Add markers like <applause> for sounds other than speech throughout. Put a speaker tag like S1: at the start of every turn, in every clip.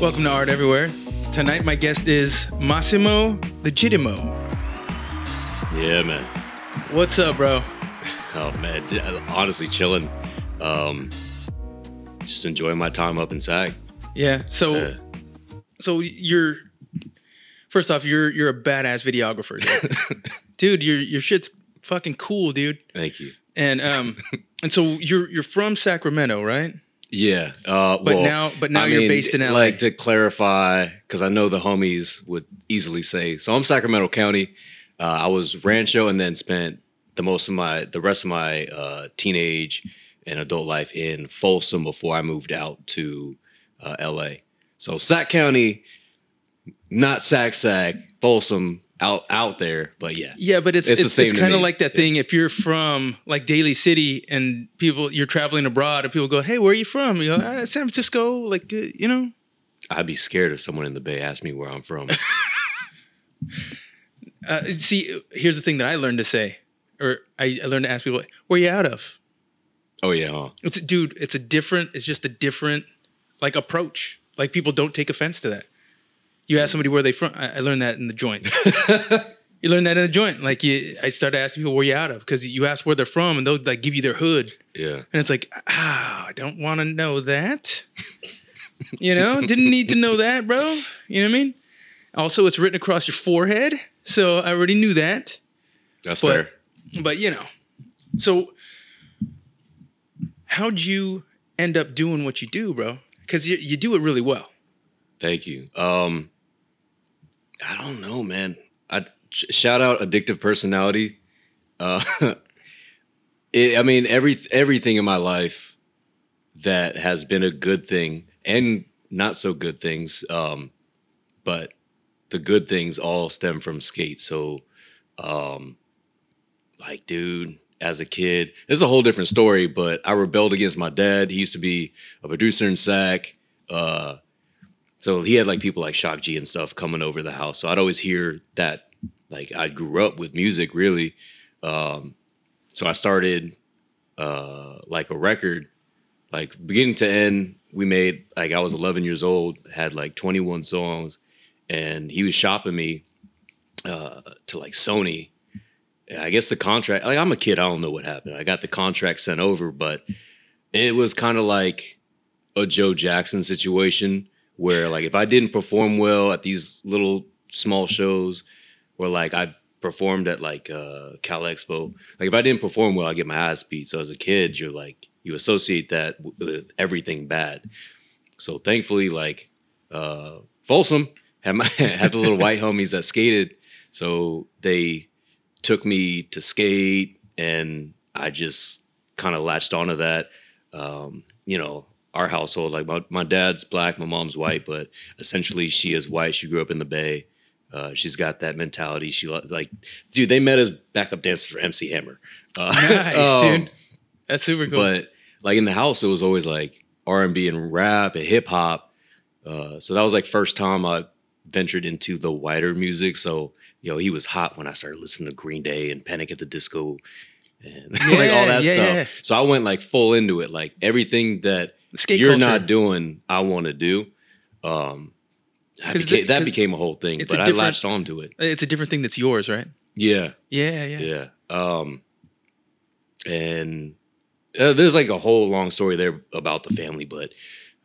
S1: Welcome to Art Everywhere. Tonight, my guest is Massimo Legitimo.
S2: Yeah, man.
S1: What's up, bro?
S2: Oh man, honestly, chilling. Um, just enjoying my time up in Sac.
S1: Yeah. So,
S2: Yeah.
S1: so you're first off, you're you're a badass videographer, dude. <laughs> dude your your shit's fucking cool, dude.
S2: Thank you.
S1: And um, <laughs> and so you're you're from Sacramento, right?
S2: Yeah, uh,
S1: But
S2: well,
S1: now- but now you're based in LA.
S2: Like to clarify, because I know the homies would easily say. So I'm Sacramento County. Uh, I was Rancho, and then spent the most of my the rest of my uh, teenage and adult life in Folsom before I moved out to uh, L.A. So Sac County, not Sac Sac, Folsom out out there, but yeah,
S1: Yeah, but it's
S2: It's
S1: it's, it's, kind of like that thing. If you're from like Daly City and people you're traveling abroad and people go, "Hey, where are you from?" You go, ah, "San Francisco." Like uh, you know,
S2: I'd be scared if someone in the Bay asked me where I'm from. <laughs>
S1: uh, see, here's the thing that I learned to say, or I, I learned to ask people, "Where are you out of?"
S2: oh yeah, huh?
S1: It's a, dude. It's a different. It's just a different like approach. Like people don't take offense to that. You ask somebody where they from. I, I learned that in the joint. <laughs> you learn that in the joint. Like you, I started asking people where you out of because you ask where they're from and they'll like give you their hood.
S2: yeah.
S1: And it's like, ah, I don't want to know that. you know, didn't need to know that, bro. You know what I mean? Also, it's written across your forehead, so I already knew that.
S2: That's
S1: But-
S2: fair.
S1: But you know, so how'd you end up doing what you do, bro? Because you you do it really well.
S2: Thank you. Um, I don't know, man. I shout out addictive personality. Uh, <laughs> it, I mean, every everything in my life that has been a good thing and not so good things, um, but the good things all stem from skate. So, um, like, dude, as a kid, it's a whole different story. But I rebelled against my dad. He used to be a producer in SAC. Uh, so he had like people like Shock G and stuff coming over the house. So I'd always hear that. Like I grew up with music, really. Um, so I started uh, like a record, like beginning to end. We made like I was 11 years old, had like 21 songs, and he was shopping me uh, to like Sony. I guess the contract. Like I'm a kid, I don't know what happened. I got the contract sent over, but it was kind of like a Joe Jackson situation where like if I didn't perform well at these little small shows or like I performed at like uh Cal Expo, like if I didn't perform well, I get my ass beat. So as a kid, you're like you associate that with everything bad. So thankfully, like uh Folsom had my <laughs> had the little white homies that skated, so they took me to skate and I just kind of latched onto that. Um, you know, our household, like my, my dad's black, my mom's white, but essentially she is white. She grew up in the Bay. Uh, she's got that mentality. She like, dude, they met as backup dancers for MC Hammer. Uh, <laughs>
S1: Nice, <laughs>
S2: um,
S1: dude. That's super cool.
S2: But like in the house, it was always like R and B and rap and hip hop. Uh, so that was like first time I ventured into the wider music. So you know, he was hot when I started listening to Green Day and Panic at the Disco and <laughs> like all that
S1: yeah,
S2: stuff.
S1: yeah.
S2: So I went like full into it. Like everything that
S1: Skate
S2: you're
S1: culture.
S2: not doing, I want to do. Um, that became, that became a whole thing, but I latched onto it.
S1: it's a different thing that's yours, right?
S2: Yeah.
S1: Yeah, yeah.
S2: Yeah. Um, and uh, there's like a whole long story there about the family, but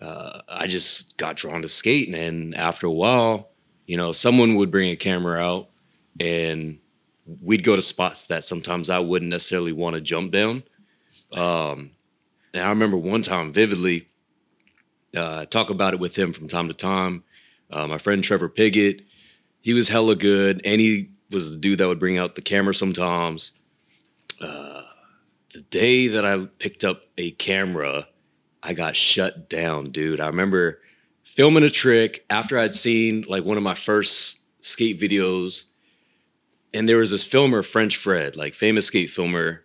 S2: uh, I just got drawn to skating. And after a while, you know, someone would bring a camera out and we'd go to spots that sometimes I wouldn't necessarily want to jump down. Um, and I remember one time vividly, uh, talk about it with him from time to time. Uh, my friend Trevor Piggott, he was hella good, and he was the dude that would bring out the camera sometimes. Uh, the day that I picked up a camera, I got shut down, dude. I remember filming a trick after I'd seen like one of my first skate videos, and there was this filmer, French Fred, like famous skate filmer,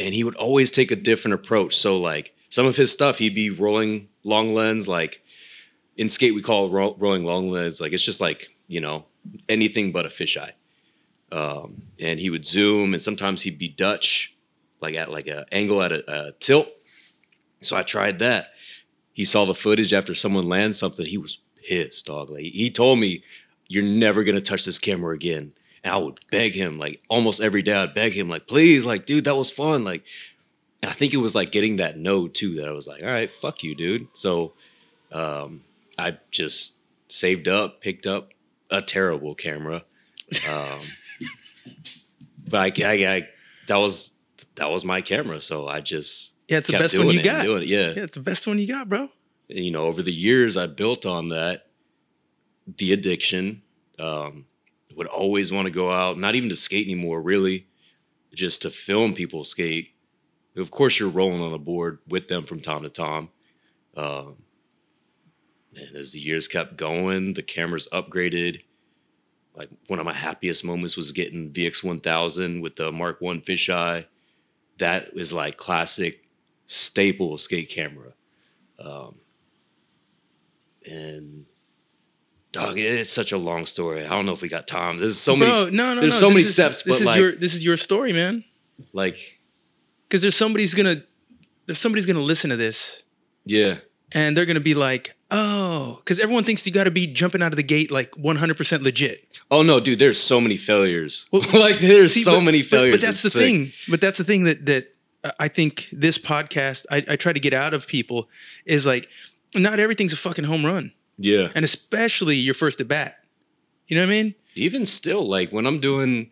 S2: and he would always take a different approach. So like some of his stuff, he'd be rolling long lens, like in skate we call ro- rolling long lens. Like it's just like you know anything but a fisheye. Um, and he would zoom, and sometimes he'd be Dutch, like at like a angle at a, a tilt. So I tried that, he saw the footage after someone lands something. He was pissed, dog. Like he told me, "You're never gonna touch this camera again." And I would beg him, like almost every day, I'd beg him, like, "Please, like, dude, that was fun." Like, I think it was like getting that no too that I was like, "All right, fuck you, dude." So, um, I just saved up, picked up a terrible camera. Um, but I, I, I, that was that was my camera, so I just
S1: Yeah, it's the best one you got.
S2: it. Yeah.
S1: Yeah, it's the best one you got, bro.
S2: You know, over the years, I built on that. The addiction um, would always want to go out, not even to skate anymore, really, just to film people skate. Of course, you're rolling on a board with them from time to time. Um, and as the years kept going, the cameras upgraded. Like one of my happiest moments was getting VX 1000 with the Mark One fisheye. That is like classic staple skate camera. Um, and dog, it's such a long story. I don't know if we got time. There's so many.
S1: Bro, no, no,
S2: there's
S1: no.
S2: so
S1: this
S2: many
S1: is-
S2: steps,
S1: This
S2: but
S1: is
S2: like,
S1: your this is your story, man.
S2: like,
S1: Because there's somebody's gonna there's somebody's gonna listen to this
S2: yeah,
S1: and they're gonna be like, oh, because everyone thinks you got to be jumping out of the gate like 100% legit.
S2: Oh no, dude! There's so many failures.
S1: Well, <laughs>
S2: like there's
S1: See,
S2: so
S1: but-
S2: many failures.
S1: But, that's the
S2: It's sick.
S1: thing. But that's the thing that that I think this podcast I, I try to get out of people is like, not everything's a fucking home run,
S2: Yeah.
S1: and especially your first at bat. You know what I mean?
S2: Even still, like when I'm doing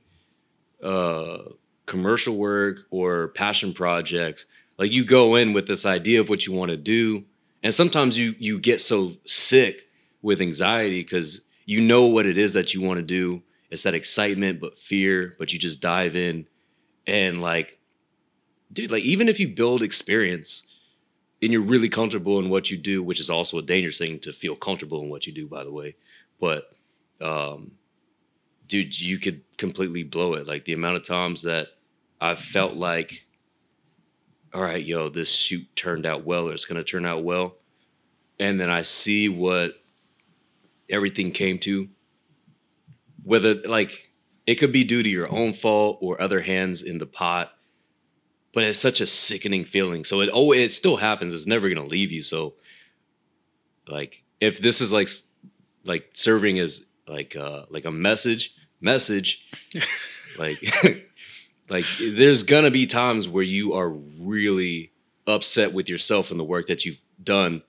S2: uh commercial work or passion projects, like you go in with this idea of what you want to do, and sometimes you you get so sick with anxiety because you know what it is that you want to do. It's that excitement, but fear, but you just dive in and like, dude, like even if you build experience and you're really comfortable in what you do, which is also a dangerous thing to feel comfortable in what you do, by the way. But um, dude, you could completely blow it. Like the amount of times that I've felt like, all right, yo, this shoot turned out well, or it's gonna turn out well, and then I see what everything came to. Whether like it could be due to your own fault or other hands in the pot, but it's such a sickening feeling. So it oh, it still happens. It's never gonna leave you. So, like, if this is like like serving as like uh like a message message <laughs> like <laughs> like there's gonna be times where you are really upset with yourself and the work that you've done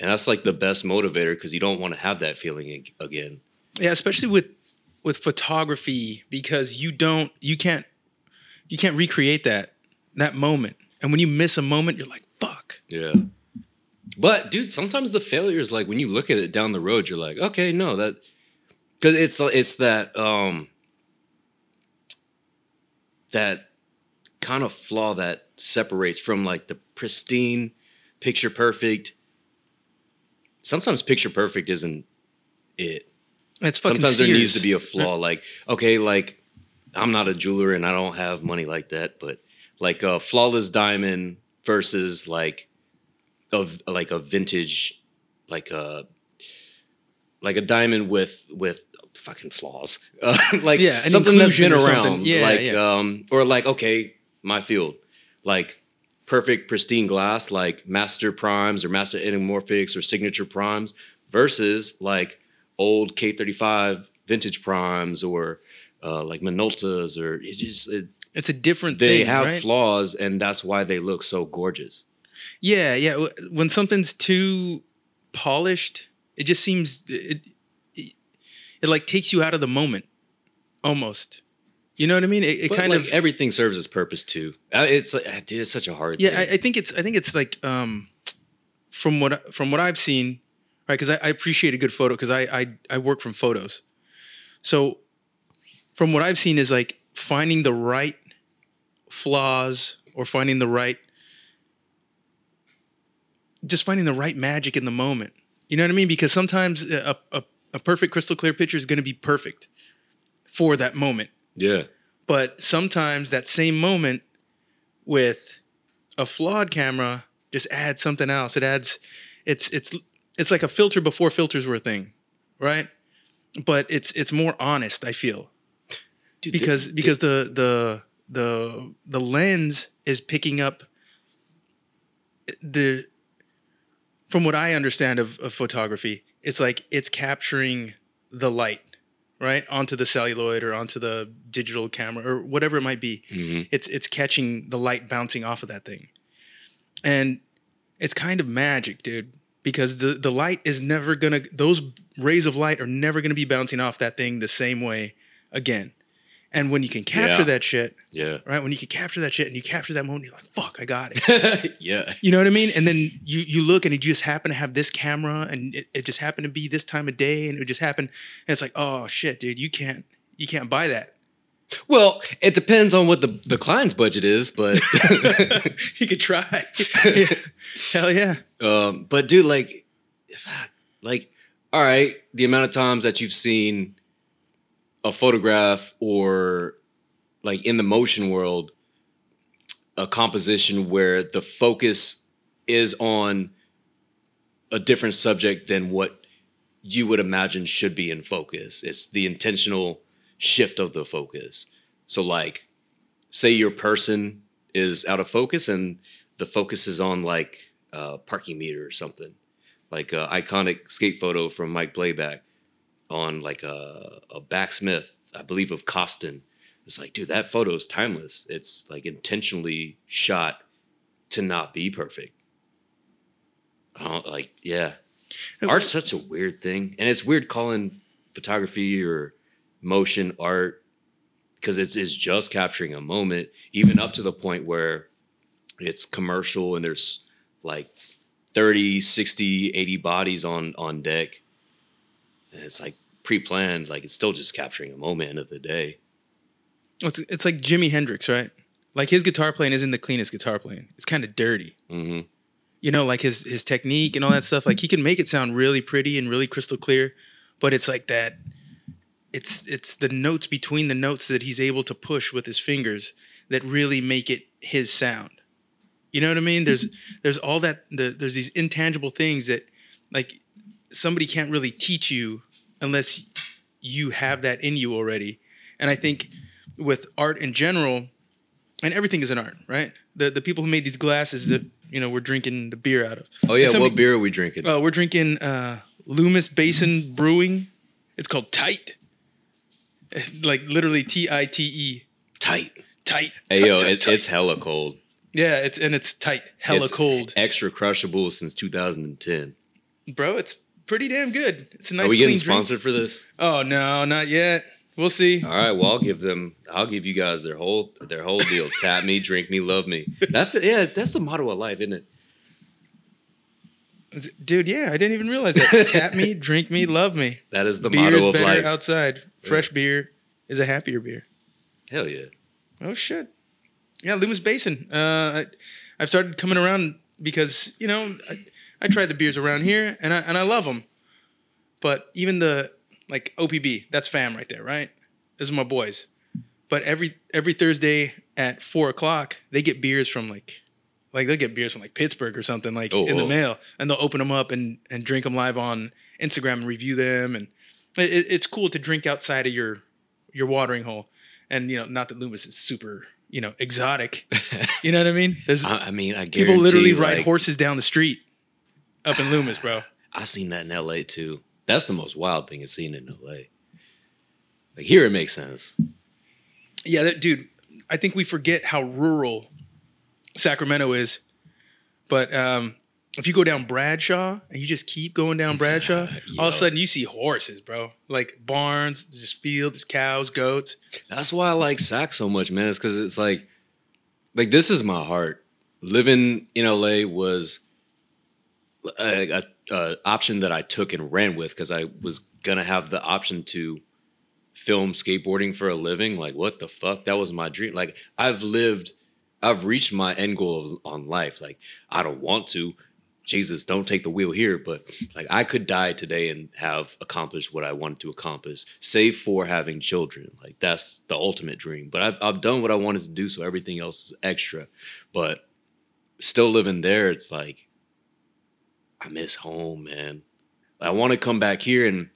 S2: and that's like the best motivator because you don't want to have that feeling again
S1: Yeah, especially with with photography because you don't you can't you can't recreate that that moment. And when you miss a moment, you're like, fuck.
S2: yeah but dude sometimes the failure is like when you look at it down the road you're like okay no that because it's it's that um that kind of flaw that separates from like the pristine picture perfect sometimes picture perfect isn't it
S1: It's fucking
S2: sometimes there needs to be a flaw like okay like i'm not a jeweler and i don't have money like that but like a flawless diamond versus like of like a vintage like a like a diamond with with fucking flaws uh, <laughs> like
S1: Yeah,
S2: something that's been around.
S1: Yeah,
S2: like
S1: yeah.
S2: um or like okay my field like perfect pristine glass like master primes or master anamorphics or signature primes versus like old k35 vintage primes or uh, like minoltas or it just it,
S1: It's a different thing.
S2: they
S1: thing.
S2: have
S1: right?
S2: flaws and that's why they look so gorgeous
S1: Yeah, yeah. When something's too polished, it just seems it, it, it like takes you out of the moment, almost. You know what I mean? It, it kind
S2: like,
S1: of
S2: everything serves its purpose too. Uh, It's like uh, dude, it's such a hard.
S1: yeah. I,
S2: thing.
S1: I think it's I think it's like um, from what from what I've seen, right? Because I, I appreciate a good photo because I, I I work from photos, so from what I've seen is like finding the right flaws or finding the right just finding the right magic in the moment. You know what I mean? Because sometimes a, a, a perfect crystal clear picture is going to be perfect for that moment.
S2: yeah,
S1: But sometimes that same moment with a flawed camera just adds something else. It adds it's it's it's like a filter before filters were a thing, right? But it's it's more honest, I feel.
S2: Dude,
S1: Because because the the the the lens is picking up the from what I understand of, of photography, it's like it's capturing the light, right, onto the celluloid or onto the digital camera or whatever it might be.
S2: Mhm.
S1: It's it's catching the light bouncing off of that thing, and it's kind of magic, dude. Because the the light is never gonna those rays of light are never gonna be bouncing off that thing the same way again. And when you can capture
S2: Yeah.
S1: that shit,
S2: Yeah.
S1: right? When you can capture that shit and you capture that moment, you're like, "Fuck, I got it." <laughs>
S2: yeah.
S1: You know what I mean? And then you you look and you just happen to have this camera and it, it just happened to be this time of day and it just happened and it's like, oh shit, dude, you can't you can't buy that.
S2: Well, it depends on what the, the client's budget is, but <laughs> <laughs>
S1: you could try. Hell yeah.
S2: um, but dude, like, like, all right, the amount of times that you've seen a photograph or like in the motion world, a composition where the focus is on a different subject than what you would imagine should be in focus. It's the intentional shift of the focus. So, like, say your person is out of focus and the focus is on like a parking meter or something, like a iconic skate photo from Mike Blabac on like a, a backsmith, I believe of Costin. It's like, dude, that photo is timeless. It's like intentionally shot to not be perfect. I don't like, yeah. Art's such a weird thing, and it's weird calling photography or motion art because it's it's just capturing a moment, even up to the point where it's commercial and there's like 30, 60, 80 bodies on on deck. And it's like pre-planned, like it's still just capturing a moment of the day.
S1: It's it's like Jimi Hendrix, right? Like his guitar playing isn't the cleanest guitar playing. It's kind of dirty.
S2: hmm
S1: You know, like his his technique and all that stuff. Like he can make it sound really pretty and really crystal clear, but it's like that. It's it's the notes between the notes that he's able to push with his fingers that really make it his sound. You know what I mean? There's there's all that the, there's these intangible things that like somebody can't really teach you unless you have that in you already. And I think with art in general, and everything is an art, right? The the people who made these glasses that you know we're drinking the beer out of.
S2: Oh yeah,
S1: Somebody-
S2: what beer are we drinking?
S1: Oh, we're drinking uh, Loomis Basin Brewing. It's called Tight. Like literally T I T E.
S2: Tight.
S1: Tight.
S2: Hey
S1: tight,
S2: yo,
S1: tight,
S2: it,
S1: tight.
S2: it's hella cold.
S1: yeah, it's and it's tight, hella
S2: It's
S1: cold,
S2: Extra crushable since 2010.
S1: bro. It's pretty damn good. It's a nice.
S2: Are we
S1: clean
S2: getting
S1: drink.
S2: sponsored for this?
S1: Oh no, not yet. We'll see.
S2: All right, well, I'll give them. I'll give you guys their whole their whole deal. <laughs> Tap me, drink me, love me. That yeah, that's the motto of life, isn't it?
S1: Dude, yeah, I didn't even realize that. <laughs> Tap me, drink me, love me.
S2: That is the
S1: beer is
S2: motto of
S1: better
S2: life.
S1: outside. Fresh beer is a happier beer.
S2: Hell yeah.
S1: Oh shit. Yeah, Loomis Basin. Uh, I, I've started coming around because you know I, I tried the beers around here and I and I love them, but even the like OPB, that's fam right there, right? Those are my boys. But every every Thursday at four o'clock, they get beers from like like they'll get beers from like Pittsburgh or something like
S2: Oh,
S1: in the
S2: oh.
S1: mail, and they'll open them up and and drink them live on Instagram and review them, and it, it- it's cool to drink outside of your your watering hole, and you know not that Loomis is super you know exotic, <laughs> you know what I mean? There's
S2: I, mean, I guarantee.
S1: people literally ride
S2: like,
S1: horses down the street up in Loomis, bro. <laughs>
S2: I seen that in L.A. too. That's the most wild thing I've seen in L.A. Like here, it makes sense.
S1: Yeah, that, dude. I think we forget how rural Sacramento is. But um, if you go down Bradshaw and you just keep going down Bradshaw, <laughs> all of a sudden you see horses, bro. Like barns, just fields, cows, goats.
S2: That's why I like Sac so much, man. It's because it's like, like this is my heart. Living in LA was a, a, a option that I took and ran with because I was gonna have the option to film skateboarding for a living. Like, what the fuck? That was my dream. Like, I've lived, I've reached my end goal of, on life. Like, I don't want to. Jesus, don't take the wheel here. But like, I could die today and have accomplished what I wanted to accomplish, save for having children. Like, that's the ultimate dream. But I've, I've done what I wanted to do, so everything else is extra. But still living there, it's like, I miss home, man. I want to come back here and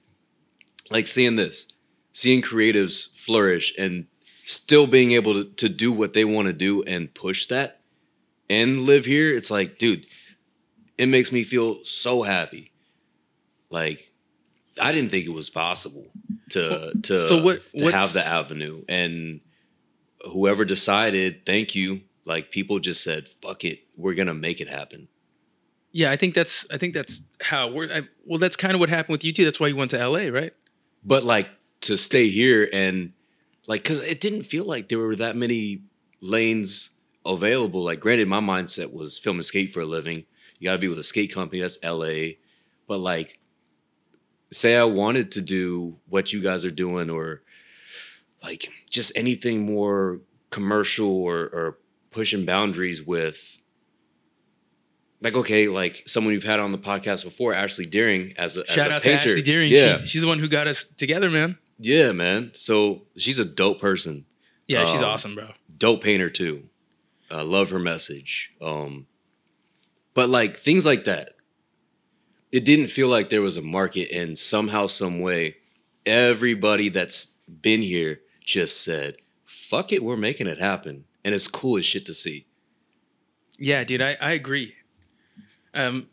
S2: like seeing this, seeing creatives flourish and still being able to, to do what they want to do and push that and live here. It's like, dude, it makes me feel so happy. Like I didn't think it was possible to to,
S1: so what-
S2: to have the avenue and whoever decided, thank you. Like people just said, fuck it, we're gonna make it happen.
S1: Yeah, I think that's I think that's how we're. I, well, that's kind of what happened with you too. That's why you went to L.A., right?
S2: But like to stay here and like because it didn't feel like there were that many lanes available. Like granted, my mindset was film and skate for a living. You got to be with a skate company. That's LA. But like, say I wanted to do what you guys are doing, or like just anything more commercial or or pushing boundaries with. Like okay, like someone you've had on the podcast before, Ashley Deering, as a, as
S1: Shout
S2: a
S1: out
S2: painter.
S1: to Ashley Deering.
S2: Yeah,
S1: She, she's the one who got us together, man.
S2: yeah, man. So she's a dope person.
S1: Yeah, she's
S2: Um,
S1: awesome, bro.
S2: Dope painter too. I love her message. Um, but like things like that, it didn't feel like there was a market, and somehow, some way, everybody that's been here just said, "Fuck it, we're making it happen," and it's cool as shit to see.
S1: Yeah, dude, I, I agree. Um,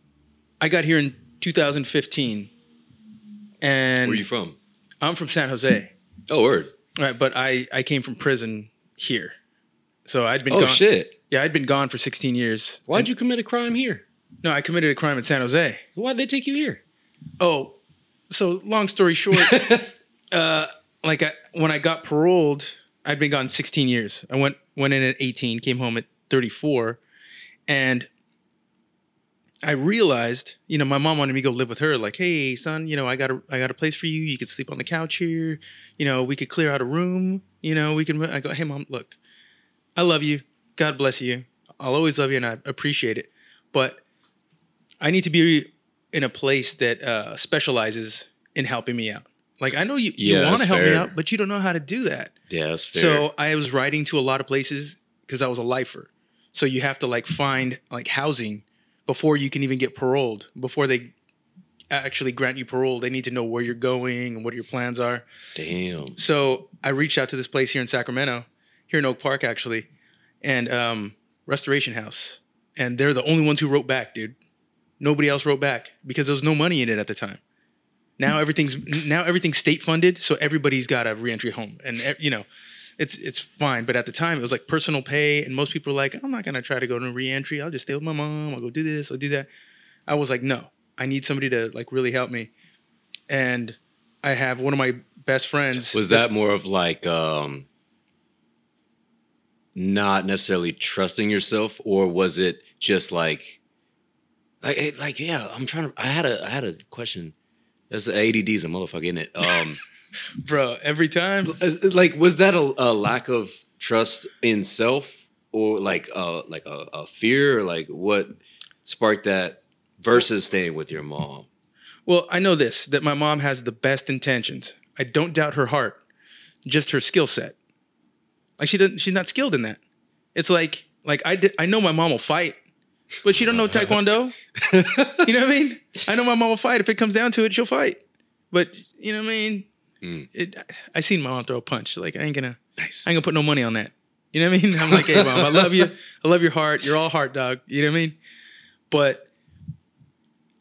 S1: I got here in 2015, and
S2: Where are you from?
S1: I'm from San Jose.
S2: Oh, word.
S1: Right, but I I came from prison here, so I'd been
S2: Oh
S1: gone.
S2: shit.
S1: Yeah, I'd been gone for 16 years.
S2: Why'd you commit a crime here?
S1: No, I committed a crime in San Jose.
S2: Why'd they take you here?
S1: Oh, so long story short, <laughs> uh, like I, when I got paroled, I'd been gone 16 years. I went went in at 18, came home at 34, and I realized, you know, my mom wanted me to go live with her. Like, hey, son, you know, I got a I got a place for you. You could sleep on the couch here. You know, we could clear out a room. You know, we can. I go, hey, mom, look, I love you. God bless you. I'll always love you, and I appreciate it. But I need to be in a place that uh, specializes in helping me out. Like I know you, you
S2: Yeah,
S1: want to help me out, but you don't know how to do that.
S2: Yeah, that's fair.
S1: So I was writing to a lot of places because I was a lifer. So you have to like find like housing before you can even get paroled. Before they actually grant you parole, they need to know where you're going and what your plans are.
S2: damn.
S1: So I reached out to this place here in Sacramento, here in Oak Park actually, and um, Restoration House, and they're the only ones who wrote back, dude. Nobody else wrote back because there was no money in it at the time. Now everything's now everything's state funded, so everybody's got a reentry home, and you know, it's it's fine. But at the time, it was like personal pay, and most people were like, "I'm not gonna try to go to reentry. I'll just stay with my mom. I'll go do this. I'll do that." I was like, "No, I need somebody to like really help me," and I have one of my best friends.
S2: Was that more of like um not necessarily trusting yourself, or was it just like like like yeah? I'm trying to. I had a I had a question. That's ADD is a motherfucker, isn't it? Um,
S1: bro? Every time,
S2: like was that a, a lack of trust in self, or like uh like a, a fear, or like what sparked that versus staying with your mom?
S1: Well, I know this that my mom has the best intentions. I don't doubt her heart, just her skill set. Like she doesn't, she's not skilled in that. It's like, like I did, I know my mom will fight, but she don't know taekwondo. <laughs> you know what I mean? I know my mom will fight. If it comes down to it, she'll fight. But you know what I mean?
S2: Mm.
S1: It, I seen my mom throw a punch. Like I ain't gonna,
S2: Nice.
S1: I ain't gonna put no money on that. You know what I mean? <laughs> I'm like, hey mom, I love you. I love your heart. You're all heart, dog. You know what I mean? But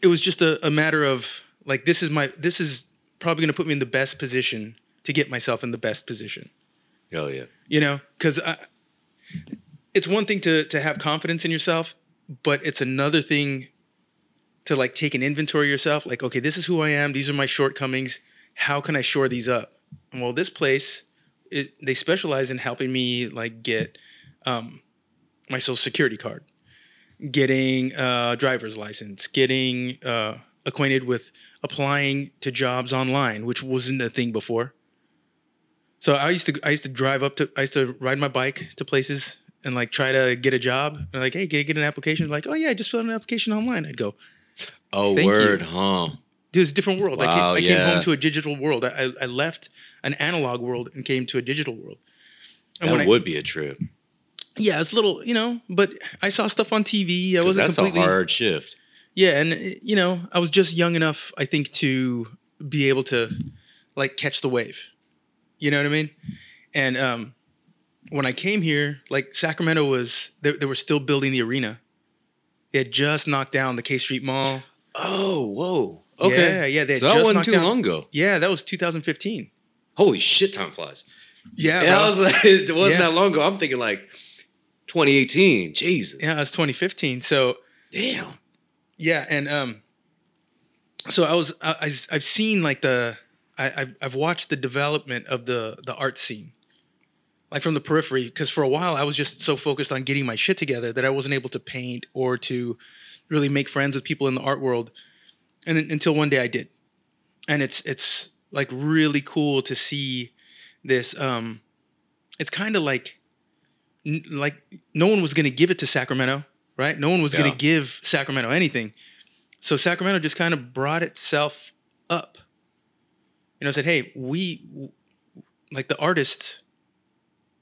S1: it was just a, a matter of like this is my this is probably gonna put me in the best position to get myself in the best position.
S2: Oh yeah.
S1: You know, because it's one thing to to have confidence in yourself, but it's another thing to like take an inventory of yourself. Like, okay, this is who I am. These are my shortcomings. How can I shore these up? Well, this place, it, they specialize in helping me like get um, my social security card, getting a driver's license, getting uh, acquainted with applying to jobs online, which wasn't a thing before. So I used to I used to drive up to I used to ride my bike to places and like try to get a job. And like, hey, get get an application. Like, oh yeah, I just filled out an application online. I'd go,
S2: Oh
S1: Thank you.
S2: word, huh?
S1: Dude, it's a different world. I came,
S2: Wow,
S1: I came home to a digital world. I, I left an analog world and came to a digital world. And
S2: That
S1: when I,
S2: would be a trip.
S1: yeah, it's a little, you know, but I saw stuff on TV. I wasn't
S2: that's
S1: completely
S2: a hard shift.
S1: Yeah, and uh, you know, I was just young enough, I think, to be able to like catch the wave. You know what I mean? And um, when I came here, like Sacramento was, they, they were still building the arena. They had just knocked down the K Street Mall.
S2: Oh, whoa. Okay.
S1: Yeah, yeah. They
S2: So that
S1: just
S2: wasn't too
S1: down-
S2: long ago.
S1: Yeah, that was 2015.
S2: Holy shit, time flies.
S1: Yeah,
S2: Yeah,
S1: bro.
S2: I was like, <laughs> it wasn't
S1: Yeah.
S2: that long ago. I'm thinking like 2018. Jesus.
S1: yeah, it was 2015. So
S2: Damn.
S1: yeah, and um, so I was I, I I've seen like the I I've, I've watched the development of the the art scene, like from the periphery. Because for a while I was just so focused on getting my shit together that I wasn't able to paint or to really make friends with people in the art world, and then, until one day I did, and it's it's like really cool to see this. Um, it's kind of like n- like no one was gonna give it to Sacramento, right? No one was
S2: Yeah.
S1: gonna give Sacramento anything. So Sacramento just kind of brought itself up. You know, said, "Hey, we like the artists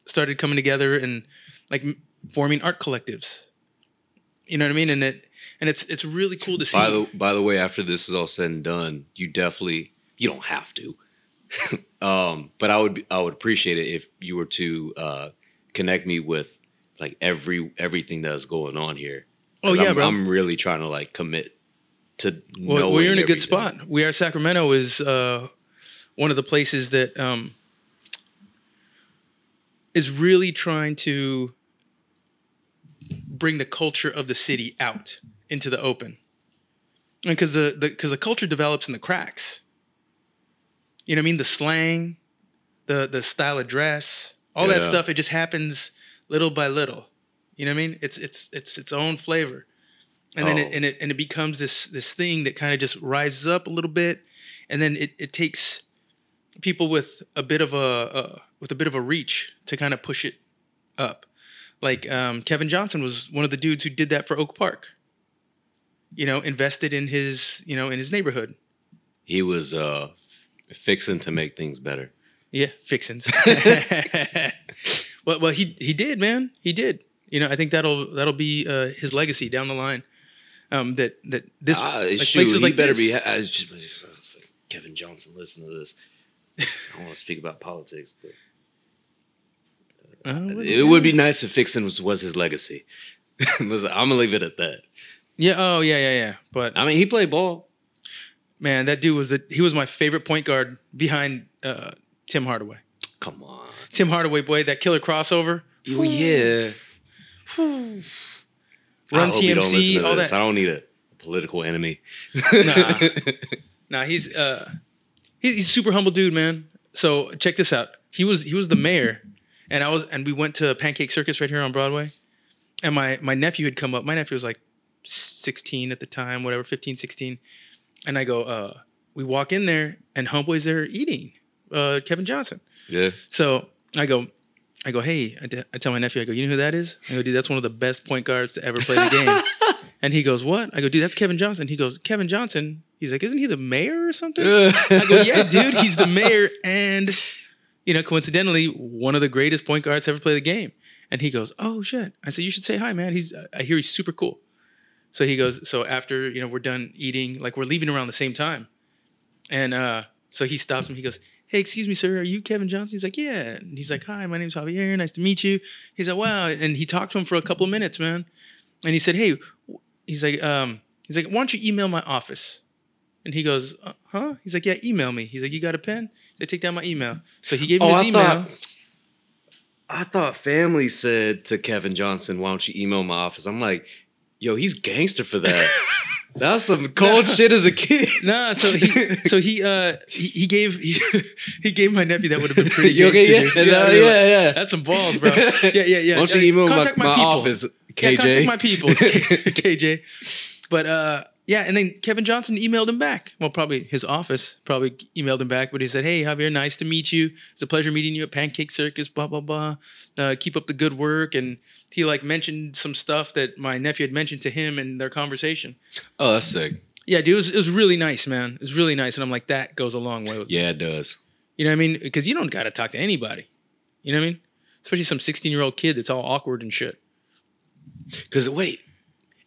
S1: started coming together and like m- forming art collectives. You know what I mean? And it and it's it's really cool to see.
S2: By the by the way, after this is all said and done, you definitely you don't have to. <laughs> um, but I would I would appreciate it if you were to uh, connect me with like every everything that's going on here.
S1: Oh yeah,
S2: I'm,
S1: bro.
S2: I'm really trying to like commit to.
S1: well, you're in a good spot. We are Sacramento is uh, one of the places that um, is really trying to bring the culture of the city out into the open, because the because the, culture develops in the cracks. You know what I mean? The slang, the the style of dress, all that stuff. It just happens little by little. You know what I mean? It's it's it's its own flavor, and then it
S2: Oh.
S1: and it and it becomes this this thing that kind of just rises up a little bit, and then it it takes people with a bit of a uh, with a bit of a reach to kind of push it up. Like um, Kevin Johnson was one of the dudes who did that for Oak Park. You know, invested in his you know in his neighborhood.
S2: He was uh, fixing to make things better.
S1: Yeah, fixins. <laughs> <laughs> well, well, he he did, man. He did. You know, I think that'll that'll be uh, his legacy down the line. Um, that that this
S2: Ah,
S1: like
S2: shoot,
S1: places like
S2: better
S1: this,
S2: be. Just, Kevin Johnson, listen to this. <laughs> I don't want to speak about politics, but
S1: Uh,
S2: it would be nice if Fixin was, was his legacy. <laughs> Listen, I'm gonna leave it at that.
S1: yeah. Oh, yeah, yeah, yeah. But
S2: I mean, he played ball.
S1: man, that dude was a, he was my favorite point guard behind uh, Tim Hardaway.
S2: Come on.
S1: Tim Hardaway, boy, that killer crossover.
S2: Oh yeah.
S1: Run
S2: hope you don't
S1: TMC, all
S2: this.
S1: that.
S2: I don't need a political enemy.
S1: Nah. <laughs> Nah, he's uh he's, he's a super humble dude, man. So check this out. He was he was the mayor, and I was and we went to Pancake Circus right here on Broadway. And my my nephew had come up. My nephew was like 16 at the time, whatever, 15, 16. And I go, uh, we walk in there and homeboy's there eating, uh, Kevin Johnson.
S2: yeah.
S1: So I go, I go, hey, I, t- I tell my nephew, I go, you know who that is? I go, dude, that's one of the best point guards to ever play the game. <laughs> and he goes, what? I go, dude, that's Kevin Johnson. He goes, Kevin Johnson. He's like, isn't he the mayor or something? I go, yeah, dude, he's the mayor, and you know, coincidentally, one of the greatest point guards ever play the game. And he goes, oh shit. I said, you should say hi, man. He's, I hear he's super cool. So he goes, so after you know we're done eating, like we're leaving around the same time, and uh, so he stops me. He goes, hey, excuse me, sir, are you Kevin Johnson? He's like, yeah. And he's like, hi, my name's Javier. Nice to meet you. He's like, wow. And he talked to him for a couple of minutes, man. And he said, hey, he's like, um, he's like, why don't you email my office? And he goes, uh, huh? He's like, yeah, email me. He's like, you got a pen? They take down my email. So he gave him
S2: Oh,
S1: his
S2: I
S1: email.
S2: thought I thought family said to Kevin Johnson, "Why don't you email my office?" I'm like, "Yo, he's gangster for that." <laughs> That's some cold shit as a kid. <laughs>
S1: Nah, so he <laughs> so he uh he, he gave he, he gave my nephew that would have been pretty
S2: You okay? Yeah, yeah,
S1: like,
S2: yeah, yeah.
S1: That's some balls, bro. Yeah, yeah, yeah.
S2: Why don't you email my, my
S1: people.
S2: office,
S1: Yeah, contact my people, KJ. But uh, yeah, and then Kevin Johnson emailed him back. Well, probably his office probably emailed him back, but he said, "Hey, Javier, nice to meet you. It's a pleasure meeting you at Pancake Circus. Blah blah blah. Uh, keep up the good work." And he like mentioned some stuff that my nephew had mentioned to him in their conversation.
S2: oh, that's sick.
S1: Yeah, dude, it was, it was really nice, man. It was really nice, and I'm like, that goes a long way. With,
S2: Yeah, it does.
S1: You know what I mean? Because you don't got to talk to anybody. You know what I mean? Especially some 16 year old kid that's all awkward and shit.
S2: Because wait,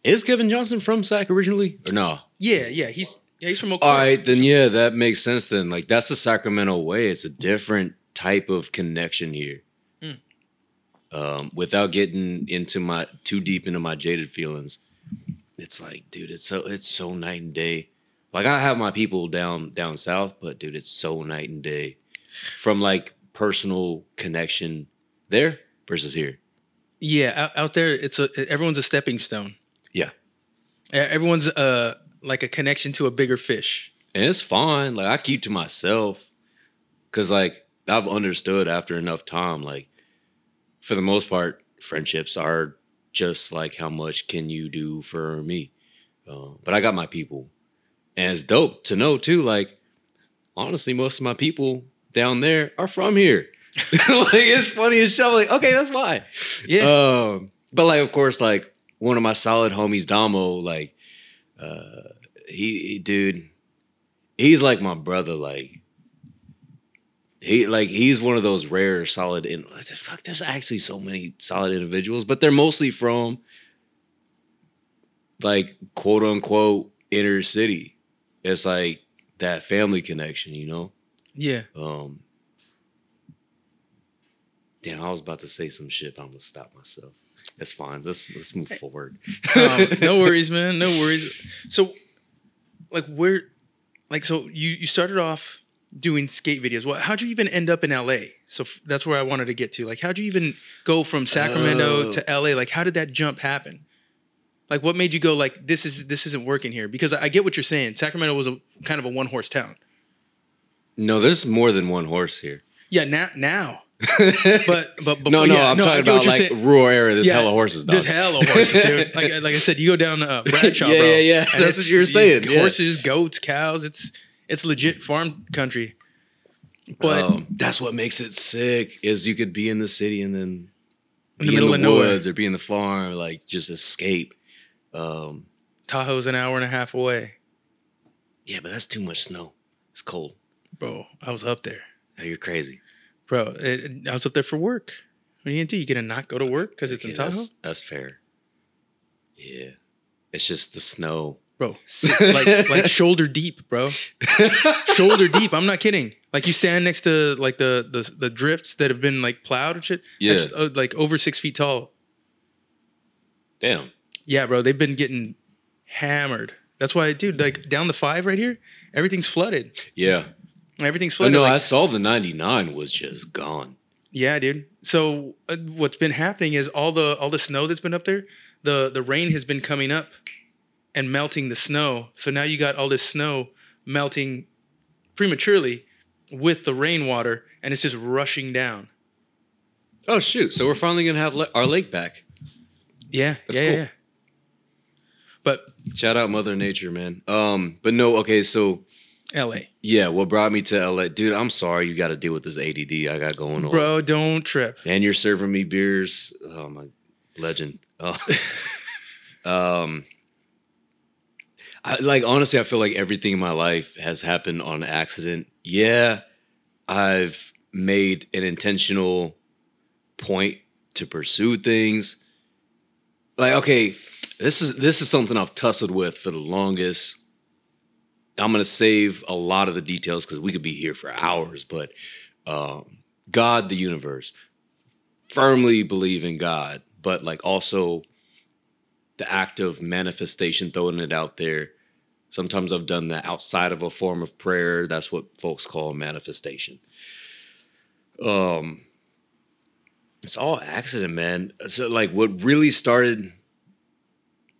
S2: is Kevin Johnson from Sac originally or no?
S1: Yeah, yeah, he's yeah, he's from Oak
S2: All right, then yeah, that makes sense. Then like that's the Sacramento way. It's a different type of connection here.
S1: Mm.
S2: Um, without getting into my too deep into my jaded feelings, it's like, dude, it's so it's so night and day. Like I have my people down down south, but dude, it's so night and day from like personal connection there versus here.
S1: Yeah, out, out there, it's a everyone's a stepping stone.
S2: Yeah.
S1: Everyone's uh like a connection to a bigger fish.
S2: And it's fine. Like I keep to myself. Cause like I've understood after enough time, like for the most part, friendships are just like how much can you do for me. Uh, but I got my people. And it's dope to know too, like honestly, most of my people down there are from here. <laughs> like it's funny as shit. I'm like, okay, that's why.
S1: Yeah.
S2: Um, but like, of course, like one of my solid homies, Damo, like, uh, he, he- dude, he's like my brother. Like, he, like, he's one of those rare, solid. In like, fuck, there's actually so many solid individuals, but they're mostly from, like, quote unquote, inner city. It's like that family connection, you know.
S1: yeah.
S2: Um, damn, I was about to say some shit, but I'm gonna stop myself. It's fine. Let's let's move forward.
S1: Um, no <laughs> worries, man. No worries. So, like, where, like, so you you started off doing skate videos. Well, how'd you even end up in LA? So f- that's where I wanted to get to. Like, how'd you even go from Sacramento
S2: Oh.
S1: to LA? Like, how did that jump happen? Like, what made you go like this is this isn't working here? Because I I get what you're saying. Sacramento was a kind of a one horse town.
S2: No, there's more than one horse here.
S1: Yeah, now now. But but <laughs> before,
S2: no, no,
S1: yeah,
S2: I'm
S1: I
S2: talking about
S1: you're
S2: like
S1: saying.
S2: rural area. There's
S1: Yeah,
S2: hella horses. Dog.
S1: There's hella horses, dude. <laughs> Like, like I said, you go down uh, Bradshaw,
S2: Yeah,
S1: bro.
S2: yeah, yeah. That's what you were saying, yeah.
S1: Horses, goats, cows. It's it's legit farm country. But
S2: um, that's what makes it sick. Is you could be in the city and then
S1: In
S2: be
S1: the middle
S2: in
S1: of
S2: the
S1: nowhere.
S2: woods or be in the farm, like just escape. Um,
S1: Tahoe's an hour and a half away,
S2: yeah, but that's too much snow. It's cold.
S1: bro. I was up there,
S2: Oh, you're crazy.
S1: Bro. It, I was up there for work. What are you gonna do? You gonna not go to work because it's in
S2: Okay,
S1: Tahoe,
S2: that's, that's fair. Yeah, it's just the snow.
S1: bro? <laughs> like like shoulder deep, bro. shoulder deep. I'm not kidding. Like you stand next to like the the the drifts that have been like plowed and shit.
S2: Yeah.
S1: Uh, like over six feet tall.
S2: Damn.
S1: Yeah, bro, they've been getting hammered. That's why, dude, like down the five right here, everything's flooded.
S2: Yeah.
S1: Everything's flooded.
S2: no,
S1: like-
S2: I saw the 99 was just gone.
S1: yeah, dude. So uh, what's been happening is all the all the snow that's been up there, the the rain has been coming up and melting the snow. So now you got all this snow melting prematurely with the rainwater, and it's just rushing down.
S2: Oh shoot! So we're finally gonna have le- our lake back.
S1: Yeah,
S2: That's
S1: yeah,
S2: cool.
S1: yeah. But
S2: Shout out Mother Nature, man. Um, but no, okay, so
S1: L.A.
S2: yeah, what brought me to LA, dude? I'm sorry you got to deal with this ADD I got going on,
S1: Bro, don't trip.
S2: And you're serving me beers. Oh my, legend. Oh. <laughs> um, I like honestly, I feel like everything in my life has happened on accident. Yeah, I've made an intentional point to pursue things. Like, okay, this is this is something I've tussled with for the longest. I'm gonna save a lot of the details because we could be here for hours, but um, God, the universe, firmly believe in God, but like also the act of manifestation, throwing it out there. Sometimes I've done that outside of a form of prayer. That's what folks call manifestation. Um, it's all accident, man. So like, what really started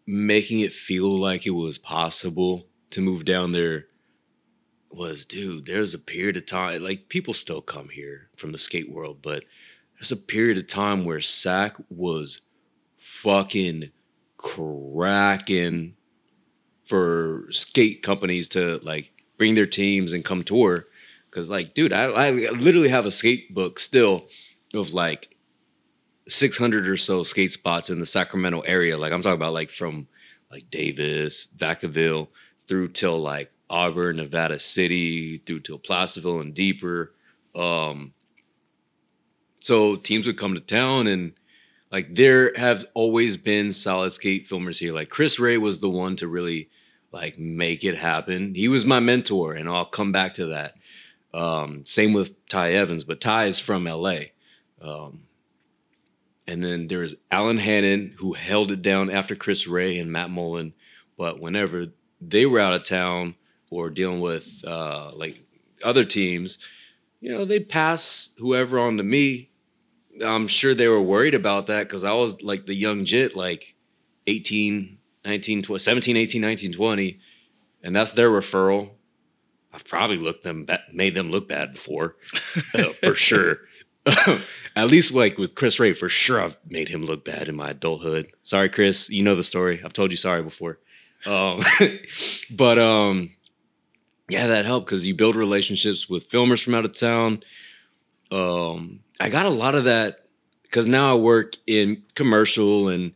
S2: making it feel like it was possible to move down there was, dude, there's a period of time, like people still come here from the skate world, but there's a period of time where Sac was fucking cracking for skate companies to like bring their teams and come tour. Cause like, dude, I, I literally have a skate book still of like 600 or so skate spots in the Sacramento area. Like I'm talking about like from like Davis, Vacaville through till like Auburn, Nevada City, through till Placerville and deeper. Um, so teams would come to town and like there have always been solid skate filmers here. Like Chris Ray was the one to really like make it happen. He was my mentor, and I'll come back to that. Um, same with Ty Evans, but Ty is from LA. Um, and then there's Alan Hannon, who held it down after Chris Ray and Matt Mullen But whenever they were out of town or dealing with uh, like other teams, you know, they'd pass whoever on to me. I'm sure they were worried about that because I was like the young jit, like 18, 19, 20, 17, 18, 19, 20. And that's their referral. I've probably looked them ba- made them look bad before, uh, for <laughs> sure. <laughs> At least like with Chris Ray, for sure I've made him look bad in my adulthood. Sorry, Chris. You know the story. I've told you sorry before. Um, <laughs> but um, yeah, that helped because you build relationships with filmers from out of town. Um, I got a lot of that because now I work in commercial and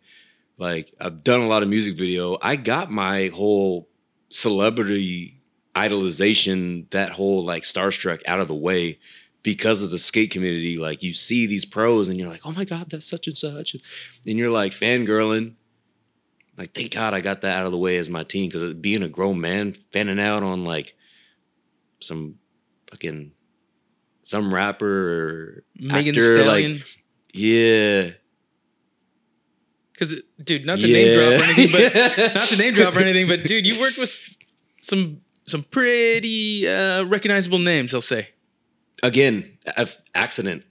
S2: like I've done a lot of music video. I got my whole celebrity idolization, that whole like starstruck out of the way because of the skate community. Like you see these pros and you're like, oh my God, that's such and such. And you're like fangirling. Like, thank God I got that out of the way as my team because being a grown man, fanning out on like some fucking some rapper or
S1: Megan
S2: actor,
S1: Stallion.
S2: like yeah,
S1: Because, dude, not to name drop or anything, but <laughs> not to name drop or anything, but dude, you worked with some some pretty uh, recognizable names. I'll say,
S2: again, accident.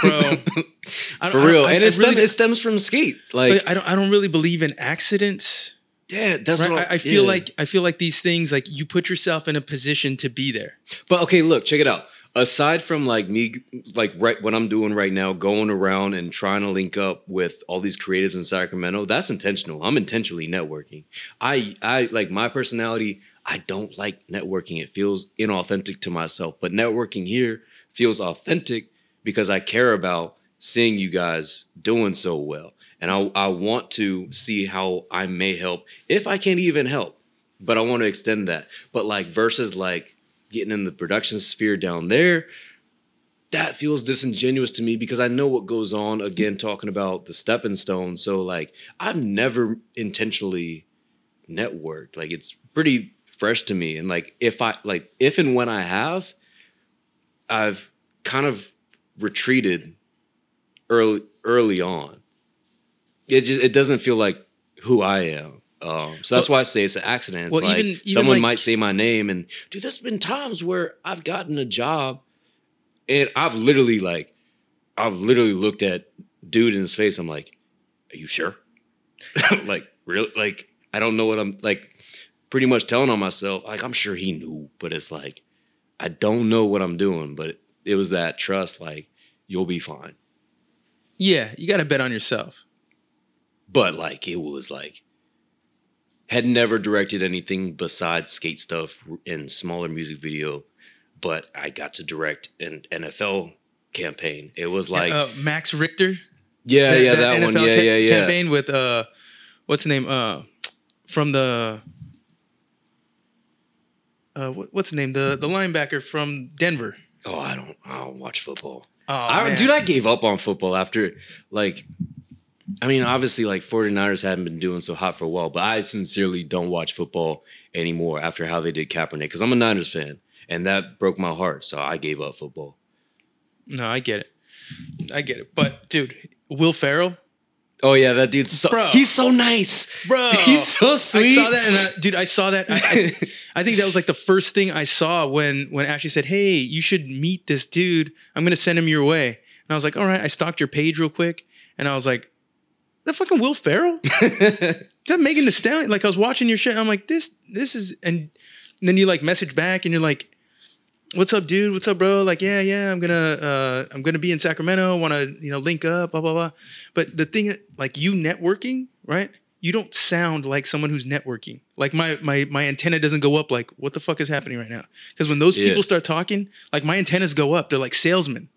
S1: Bro. <laughs> I
S2: For
S1: don't-
S2: real,
S1: I,
S2: and
S1: I,
S2: it,
S1: really
S2: stem, it stems from skate. Like,
S1: I don't. I don't really believe in accidents.
S2: yeah, that's
S1: Right?
S2: what
S1: I, I feel
S2: yeah.
S1: like I feel like these things like you put yourself in a position to be there.
S2: But okay, look, check it out. Aside from like me, like right what I'm doing right now, going around and trying to link up with all these creatives in Sacramento, that's intentional. I'm intentionally networking. I, I like my personality. I don't like networking. It feels inauthentic to myself. But networking here feels authentic because I care about seeing you guys doing so well, and I, I want to see how I may help if I can't even help but I want to extend that. But like versus like getting in the production sphere down there, that feels disingenuous to me because I know what goes on. Again, talking about the stepping stone. So like I've never intentionally networked. Like it's pretty fresh to me. And like if I like if and when I have, I've kind of retreated early early on. It just it doesn't feel like who I am. Um, so that's why I say it's an accident. It's
S1: Well,
S2: like
S1: even- even
S2: someone
S1: like-
S2: might say my name, and dude, there's been times where I've gotten a job, and I've literally like, I've literally looked at dude in his face. I'm like, "Are you sure?" <laughs> like, really? Like, I don't know what I'm like. Pretty much telling on myself, like, I'm sure he knew, but it's like, I don't know what I'm doing. But it was that trust, like, you'll be fine.
S1: Yeah, you got to bet on yourself.
S2: but like it was like had never directed anything besides skate stuff and smaller music video but i got to direct an nfl campaign it was like
S1: uh, Max Richter.
S2: yeah yeah that, one
S1: NFL
S2: yeah
S1: ca-
S2: yeah yeah
S1: Campaign with uh, what's the name? Uh, from the uh, what, what's the name? The the linebacker from Denver.
S2: oh i don't i don't watch football
S1: Oh,
S2: I, dude i gave up on football after like i mean obviously like 49ers haven't been doing so hot for a while but i sincerely don't watch football anymore after how they did kaepernick because i'm a niners fan and that broke my heart so i gave up football
S1: No, I get it. I get it. But dude, Will Ferrell,
S2: Oh yeah, that dude's so
S1: Bro.
S2: he's so nice,
S1: bro,
S2: He's so sweet.
S1: I saw that, and I, dude, I saw that. I, I, <laughs> I think that was like the first thing I saw when when Ashley said, "Hey, you should meet this dude. I'm gonna send him your way." And I was like, "All right." I stalked your page real quick, and I was like, "That fucking Will Ferrell." <laughs> that Megan Thee Stallion. Like I was watching your shit. I'm like, this, this is, and then you like message back, and you're like, "What's up, dude? What's up, bro?" Like, yeah, yeah, I'm gonna, uh, I'm gonna be in Sacramento. Want to, you know, link up, blah blah blah. But the thing, like you networking, right? You don't sound like someone who's networking. Like my my my antenna doesn't go up. Like, what the fuck is happening right now? Because when those
S2: Yeah.
S1: people start talking, like my antennas go up. They're like salesmen.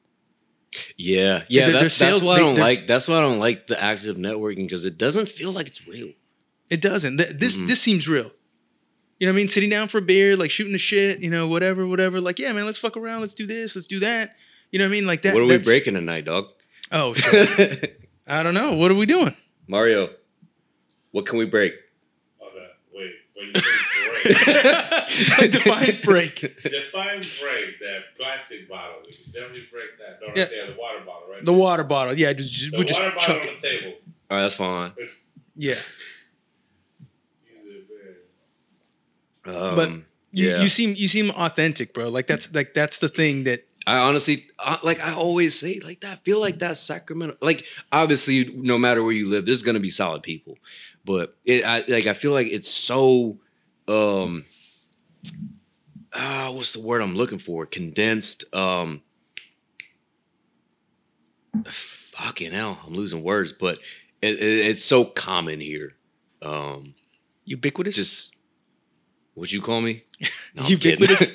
S2: yeah, yeah.
S1: They're- they're
S2: that's, that's why I don't like. That's why I don't like the active networking because it doesn't feel like it's real.
S1: It doesn't. Th- This this seems real. You know what I mean? Sitting down for a beer, like shooting the shit, you know, whatever, whatever. Like, yeah, man, let's fuck around. Let's do this. Let's do that. You know what I mean? Like that.
S2: what are we breaking tonight, dog?
S1: Oh <laughs> shit. I don't know. What are we doing?
S2: Mario, what can we break?
S3: Oh, no. Wait, wait, break. <laughs>
S1: Define break.
S3: Define break that plastic bottle. We can definitely break that. No, right
S1: Yeah.
S3: there, the water bottle, right
S1: The
S3: there.
S1: water bottle. Yeah, just, just
S3: The
S1: we'll just
S3: water bottle
S1: chuck
S3: on
S1: it.
S3: the table.
S2: All right, that's fine.
S1: Yeah.
S3: Easy, man.
S2: Um,
S1: but you,
S2: yeah.
S1: you seem you seem authentic, bro. Like that's like that's the thing that
S2: I honestly, like I always say, like that. Feel like that's Sacramento. Like obviously, no matter where you live, there's gonna be solid people, but it, I like I feel like it's so, um, ah, what's the word I'm looking for? Condensed. Um, fucking hell, I'm losing words, but it, it, it's so common here. Um,
S1: ubiquitous.
S2: just what you call me? No, <laughs>
S1: ubiquitous.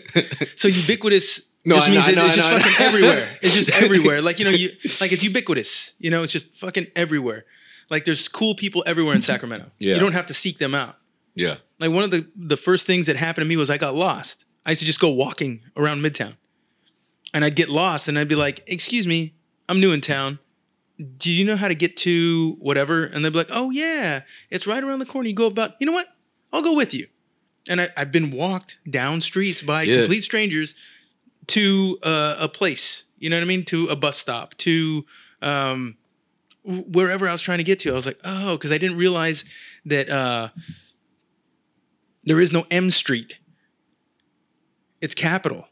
S1: <laughs> so ubiquitous <laughs>
S2: No,
S1: just
S2: I know,
S1: means
S2: I
S1: it-
S2: know,
S1: it's
S2: I
S1: just
S2: know.
S1: fucking everywhere. It's just everywhere. Like you know, you like it's ubiquitous. You know, it's just fucking everywhere. Like there's cool people everywhere in Sacramento.
S2: Yeah.
S1: You don't have to seek them out.
S2: yeah.
S1: Like one of the the first things that happened to me was I got lost. I used to just go walking around Midtown, and I'd get lost, and I'd be like, "Excuse me, I'm new in town. Do you know how to get to whatever?" And they'd be like, "Oh yeah, it's right around the corner. You go about. You know what? I'll go with you." And I, I've been walked down streets by
S2: Yeah.
S1: complete strangers to uh, a place. You know what I mean? To a bus stop. To um, wherever I was trying to get to. I was like, oh, because I didn't realize that uh, there is no M Street. It's Capital.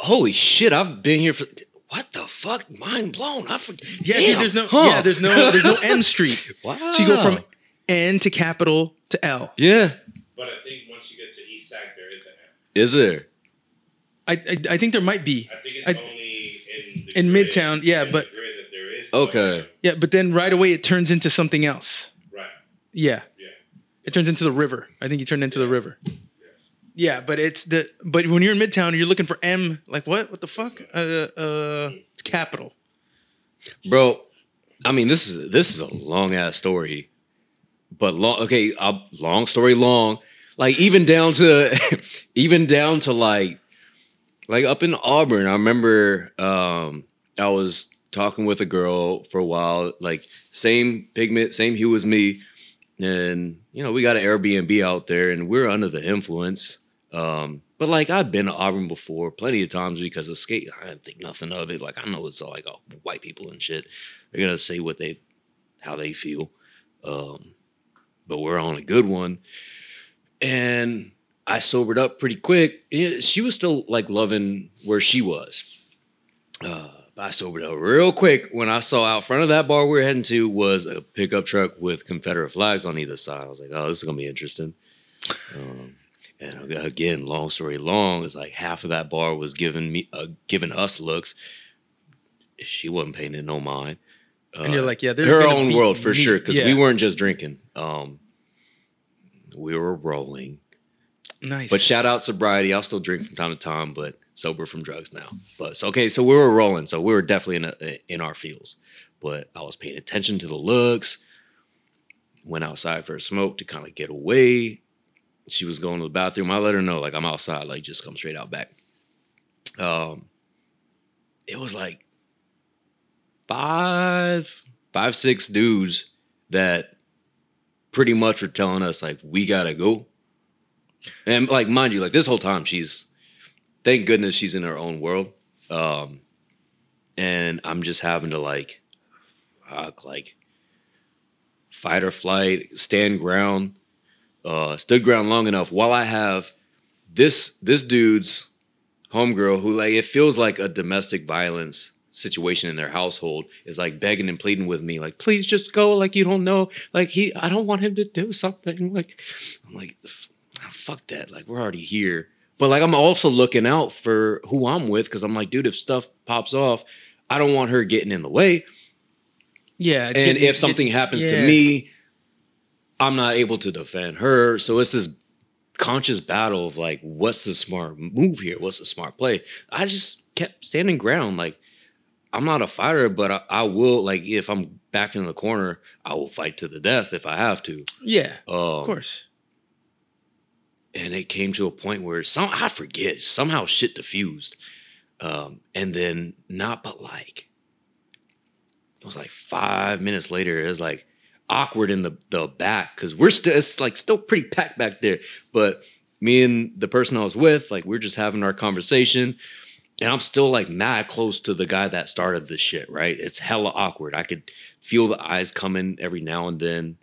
S2: Holy shit! I've been here for what the fuck? Mind blown. I forget.
S1: Yeah, dude, there's no
S2: huh.
S1: yeah, there's no there's no M Street.
S2: Wow.
S1: So you go from N to capital to L.
S2: yeah.
S3: But I think once you get to East Sac, there is an M.
S2: Is there?
S1: I I, I think there might be.
S3: I think it's
S1: I-
S3: only in
S1: in
S3: grid-
S1: Midtown, yeah,
S3: in the
S1: but-
S3: grid that there is. no
S2: Okay.
S3: M.
S1: Yeah, but then right away it turns into something else.
S3: Right.
S1: Yeah.
S3: Yeah.
S1: It turns into the river. I think you turned into the river. Yeah, yeah, but it's the but when you're in Midtown, you're looking for M. Like what? What the fuck? Uh, uh, it's capital.
S2: Bro, I mean, this is this is a long ass story, but long. Okay, uh, long story long. Like even down to, <laughs> even down to like, like up in Auburn. I remember um, I was talking with a girl for a while. Like same pigment, same hue as me, and you know we got an Airbnb out there, and we're under the influence. Um, but like I've been to Auburn before plenty of times because of skate. I didn't think nothing of it. Like I know it's all like all white people and shit. They're gonna say what they how they feel. Um, but we're on a good one. And I sobered up pretty quick. She was still like loving where she was. Uh, but I sobered up real quick when I saw out front of that bar we are heading to was a pickup truck with Confederate flags on either side. I was like, oh, this is gonna be interesting. Um, and again, long story long, it's like half of that bar was giving me, uh, giving us looks. She wasn't paying it no mind.
S1: And you're
S2: Uh,
S1: like, yeah,
S2: her own world for sure because
S1: Yeah.
S2: we weren't just drinking. Um, we were rolling.
S1: nice.
S2: But shout out sobriety. I'll still drink from time to time, but sober from drugs now. But so okay, so we were rolling. So we were definitely in a, in our fields. But I was paying attention to the looks. Went outside for a smoke to kind of get away. She was going to the bathroom. I let her know like I'm outside. Like just come straight out back. Um, it was like five, five, six dudes that pretty much were telling us like we gotta go. And like mind you, like this whole time she's thank goodness she's in her own world. Um and I'm just having to like fuck like fight or flight, stand ground, uh stood ground long enough while I have this this dude's homegirl who like it feels like a domestic violence situation in their household is like begging and pleading with me like please just go like you don't know like he i don't want him to do something like i'm like ah, fuck that like we're already here. But like i'm also looking out for who i'm with because i'm like dude if stuff pops off i don't want her getting in the way.
S1: Yeah,
S2: and
S1: get-
S2: if
S1: get-
S2: something happens
S1: yeah.
S2: to me i'm not able to defend her. So it's this conscious battle of like what's the smart move here? What's the smart play? I just kept standing ground like i'm not a fighter but i, I will like if i'm back in the corner i will fight to the death if i have to
S1: yeah,
S2: um,
S1: of course.
S2: and it came to a point where some I forget somehow shit diffused, um, and then not but like it was like five minutes later. It was like awkward in the the back because we're still it's like still pretty packed back there, but me and the person I was with like we're just having our conversation. And I'm still like mad close to the guy that started this shit, right? It's hella awkward. I could feel the eyes coming every now and then,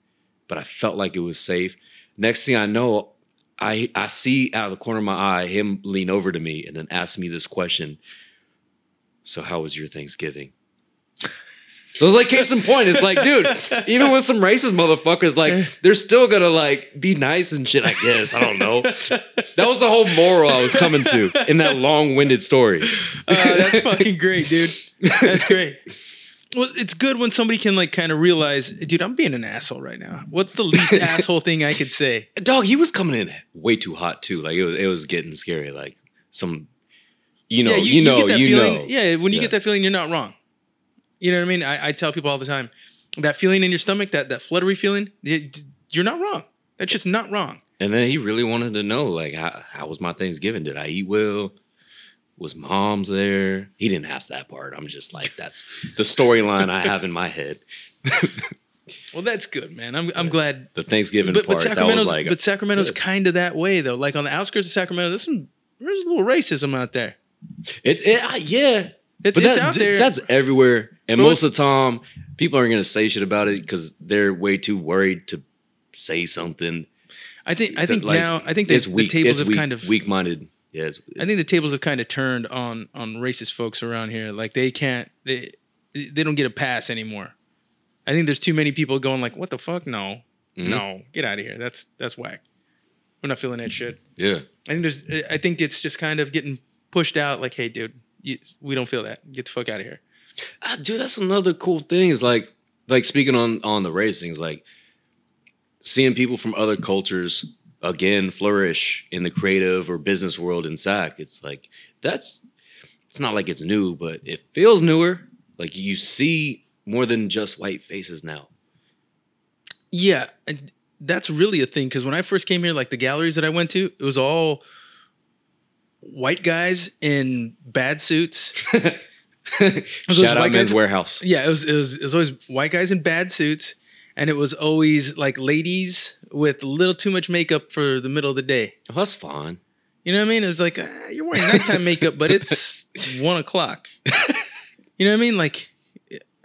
S2: but I felt like it was safe. Next thing I know, I I see out of the corner of my eye him lean over to me and then ask me this question. So how was your Thanksgiving? So it's like case in point. It's like, dude, even with some racist motherfuckers, like they're still gonna like be nice and shit. I guess I don't know. That was the whole moral I was coming to in that long-winded story.
S1: Uh, that's fucking great, dude. That's great. Well, it's good when somebody can like kind of realize, dude, I'm being an asshole right now. What's the least <laughs> asshole thing I could say?
S2: Dog, he was coming in way too hot too. Like it was, it was getting scary. Like some, you know, you, know,
S1: get that
S2: you
S1: feeling.
S2: know.
S1: Yeah, when you
S2: Yeah.
S1: get that feeling, you're not wrong. You know what I mean? I, I tell people all the time that feeling in your stomach, that that fluttery feeling, you're not wrong. That's just not wrong.
S2: And then he really wanted to know, like, how, how was my Thanksgiving? Did I eat well? Was mom's there? He didn't ask that part. I'm just like, that's the storyline I have in my head. <laughs>
S1: Well, that's good, man. I'm I'm glad.
S2: The Thanksgiving
S1: But, but
S2: part, was
S1: Sacramento's
S2: like,
S1: but Sacramento's kind of that way though. Like on the outskirts of Sacramento, there's some there's a little racism out there.
S2: it, it uh, yeah.
S1: It's,
S2: But
S1: it's
S2: that-
S1: out there.
S2: That's everywhere. And most of the time, people aren't going to say shit about it because they're way too worried to say something.
S1: I think I think
S2: like,
S1: now I think the,
S2: it's
S1: the
S2: weak.
S1: tables
S2: it's
S1: have
S2: weak,
S1: kind of
S2: weak-minded. Yeah, it's,
S1: I think the tables have kind of turned on on racist folks around here. Like they can't they they don't get a pass anymore. I think there's too many people going like, "What the fuck? No,
S2: Mhm.
S1: no, get out of here. That's that's whack. We're not feeling that shit."
S2: yeah.
S1: I think there's I think it's just kind of getting pushed out. Like, hey, dude, you, we don't feel that. Get the fuck out of here.
S2: Ah, dude, that's another cool thing. Is like, like speaking on on the race things, like seeing people from other cultures again flourish in the creative or business world in SAC. It's like that's. It's not like it's new, but it feels newer. Like you see more than just white faces now.
S1: Yeah, that's really a thing because when I first came here, like the galleries that I went to, it was all white guys in bad suits. <laughs> <laughs>
S2: Shout out Men's Wearhouse.
S1: Yeah, it was, it was it was always white guys in bad suits, and it was always like ladies with a little too much makeup for the middle of the day.
S2: Oh, that's fine.
S1: You know what I mean? It was like ah, you're wearing nighttime makeup, but it's <laughs> one o'clock. You know what I mean? Like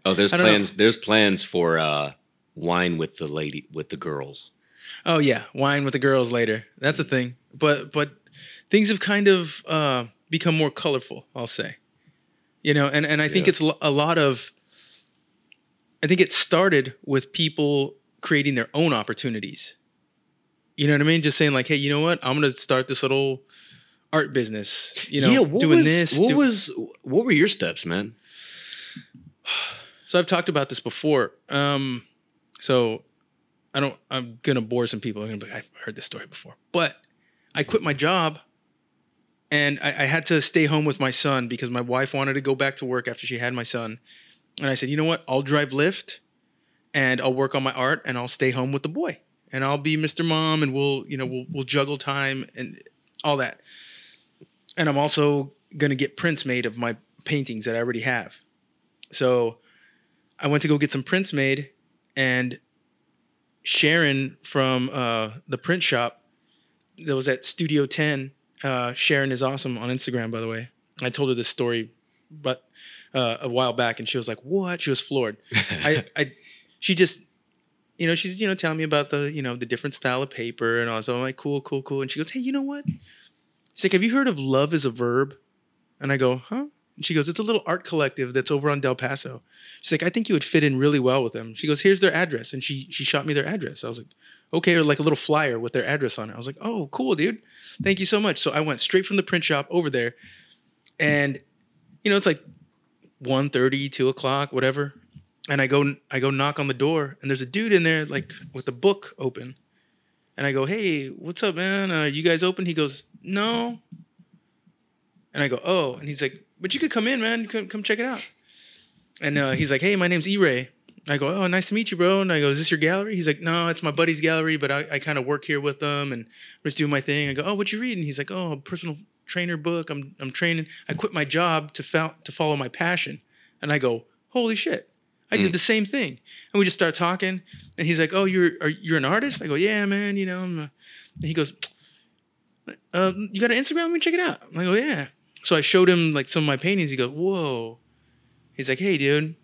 S2: Oh, there's
S1: don't know.
S2: plans. There's plans for uh, wine with the lady with the girls.
S1: Oh yeah, wine with the girls later. That's a thing. But but things have kind of uh, become more colorful. I'll say, you know, and and I think it's a lot of. I think it started with people creating their own opportunities. You know what I mean? Just saying like, hey, you know what? I'm gonna start this little art business. You know,
S2: what
S1: doing
S2: was,
S1: this.
S2: What was? What were your steps, man?
S1: So I've talked about this before. Um, so I don't. I'm gonna bore some people. I'm gonna be like, I've heard this story before, but I quit my job, and I, I had to stay home with my son because my wife wanted to go back to work after she had my son, and I said, you know what? I'll drive Lyft, and I'll work on my art, and I'll stay home with the boy, and I'll be Mr. Mom, and we'll you know we'll we'll juggle time and all that, and I'm also gonna get prints made of my paintings that I already have, so. I went to go get some prints made, and Sharon from uh, the print shop that was at Studio 10. Uh, Sharon is awesome on Instagram, by the way. I told her this story, but uh, a while back, and she was like, "What?" She was floored. I, I, she just, you know, she's you know telling me about the you know the different style of paper and all. So I'm like, "Cool, cool, cool." And she goes, "Hey, you know what?" She's like, "Have you heard of Love is a Verb?" And I go, "Huh?" And she goes, "It's a little art collective that's over on Del Paso." She's like, "I think you would fit in really well with them." She goes, "Here's their address," and she she shot me their address. I was like, "Okay," or like a little flyer with their address on it. I was like, "Oh, cool, dude. Thank you so much." So I went straight from the print shop over there, and you know, it's like 1.30, 2 o'clock, whatever. And I go I go knock on the door, and there's a dude in there like with a book open. And I go, "Hey, what's up, man? Uh, you guys open?" He goes, "No." And I go, "Oh," and he's like, "But you could come in, man. Come come check it out." And uh, he's like, "Hey, my name's E-Ray." I go, "Oh, nice to meet you, bro." And I go, "Is this your gallery?" He's like, "No, it's my buddy's gallery, but I, I kind of work here with them and just do my thing." I go, "Oh, what you read?" And he's like, "Oh, a personal trainer book. I'm I'm training. I quit my job to fo- to follow my passion." And I go, "Holy shit!" I did the same thing. And we just start talking. And he's like, "Oh, you're are, you're an artist?" I go, "Yeah, man. You know." I'm And he goes, um, "You got an Instagram? Let me check it out." I go, "Yeah." So I showed him like some of my paintings. He goes, "Whoa." He's like, "Hey, dude."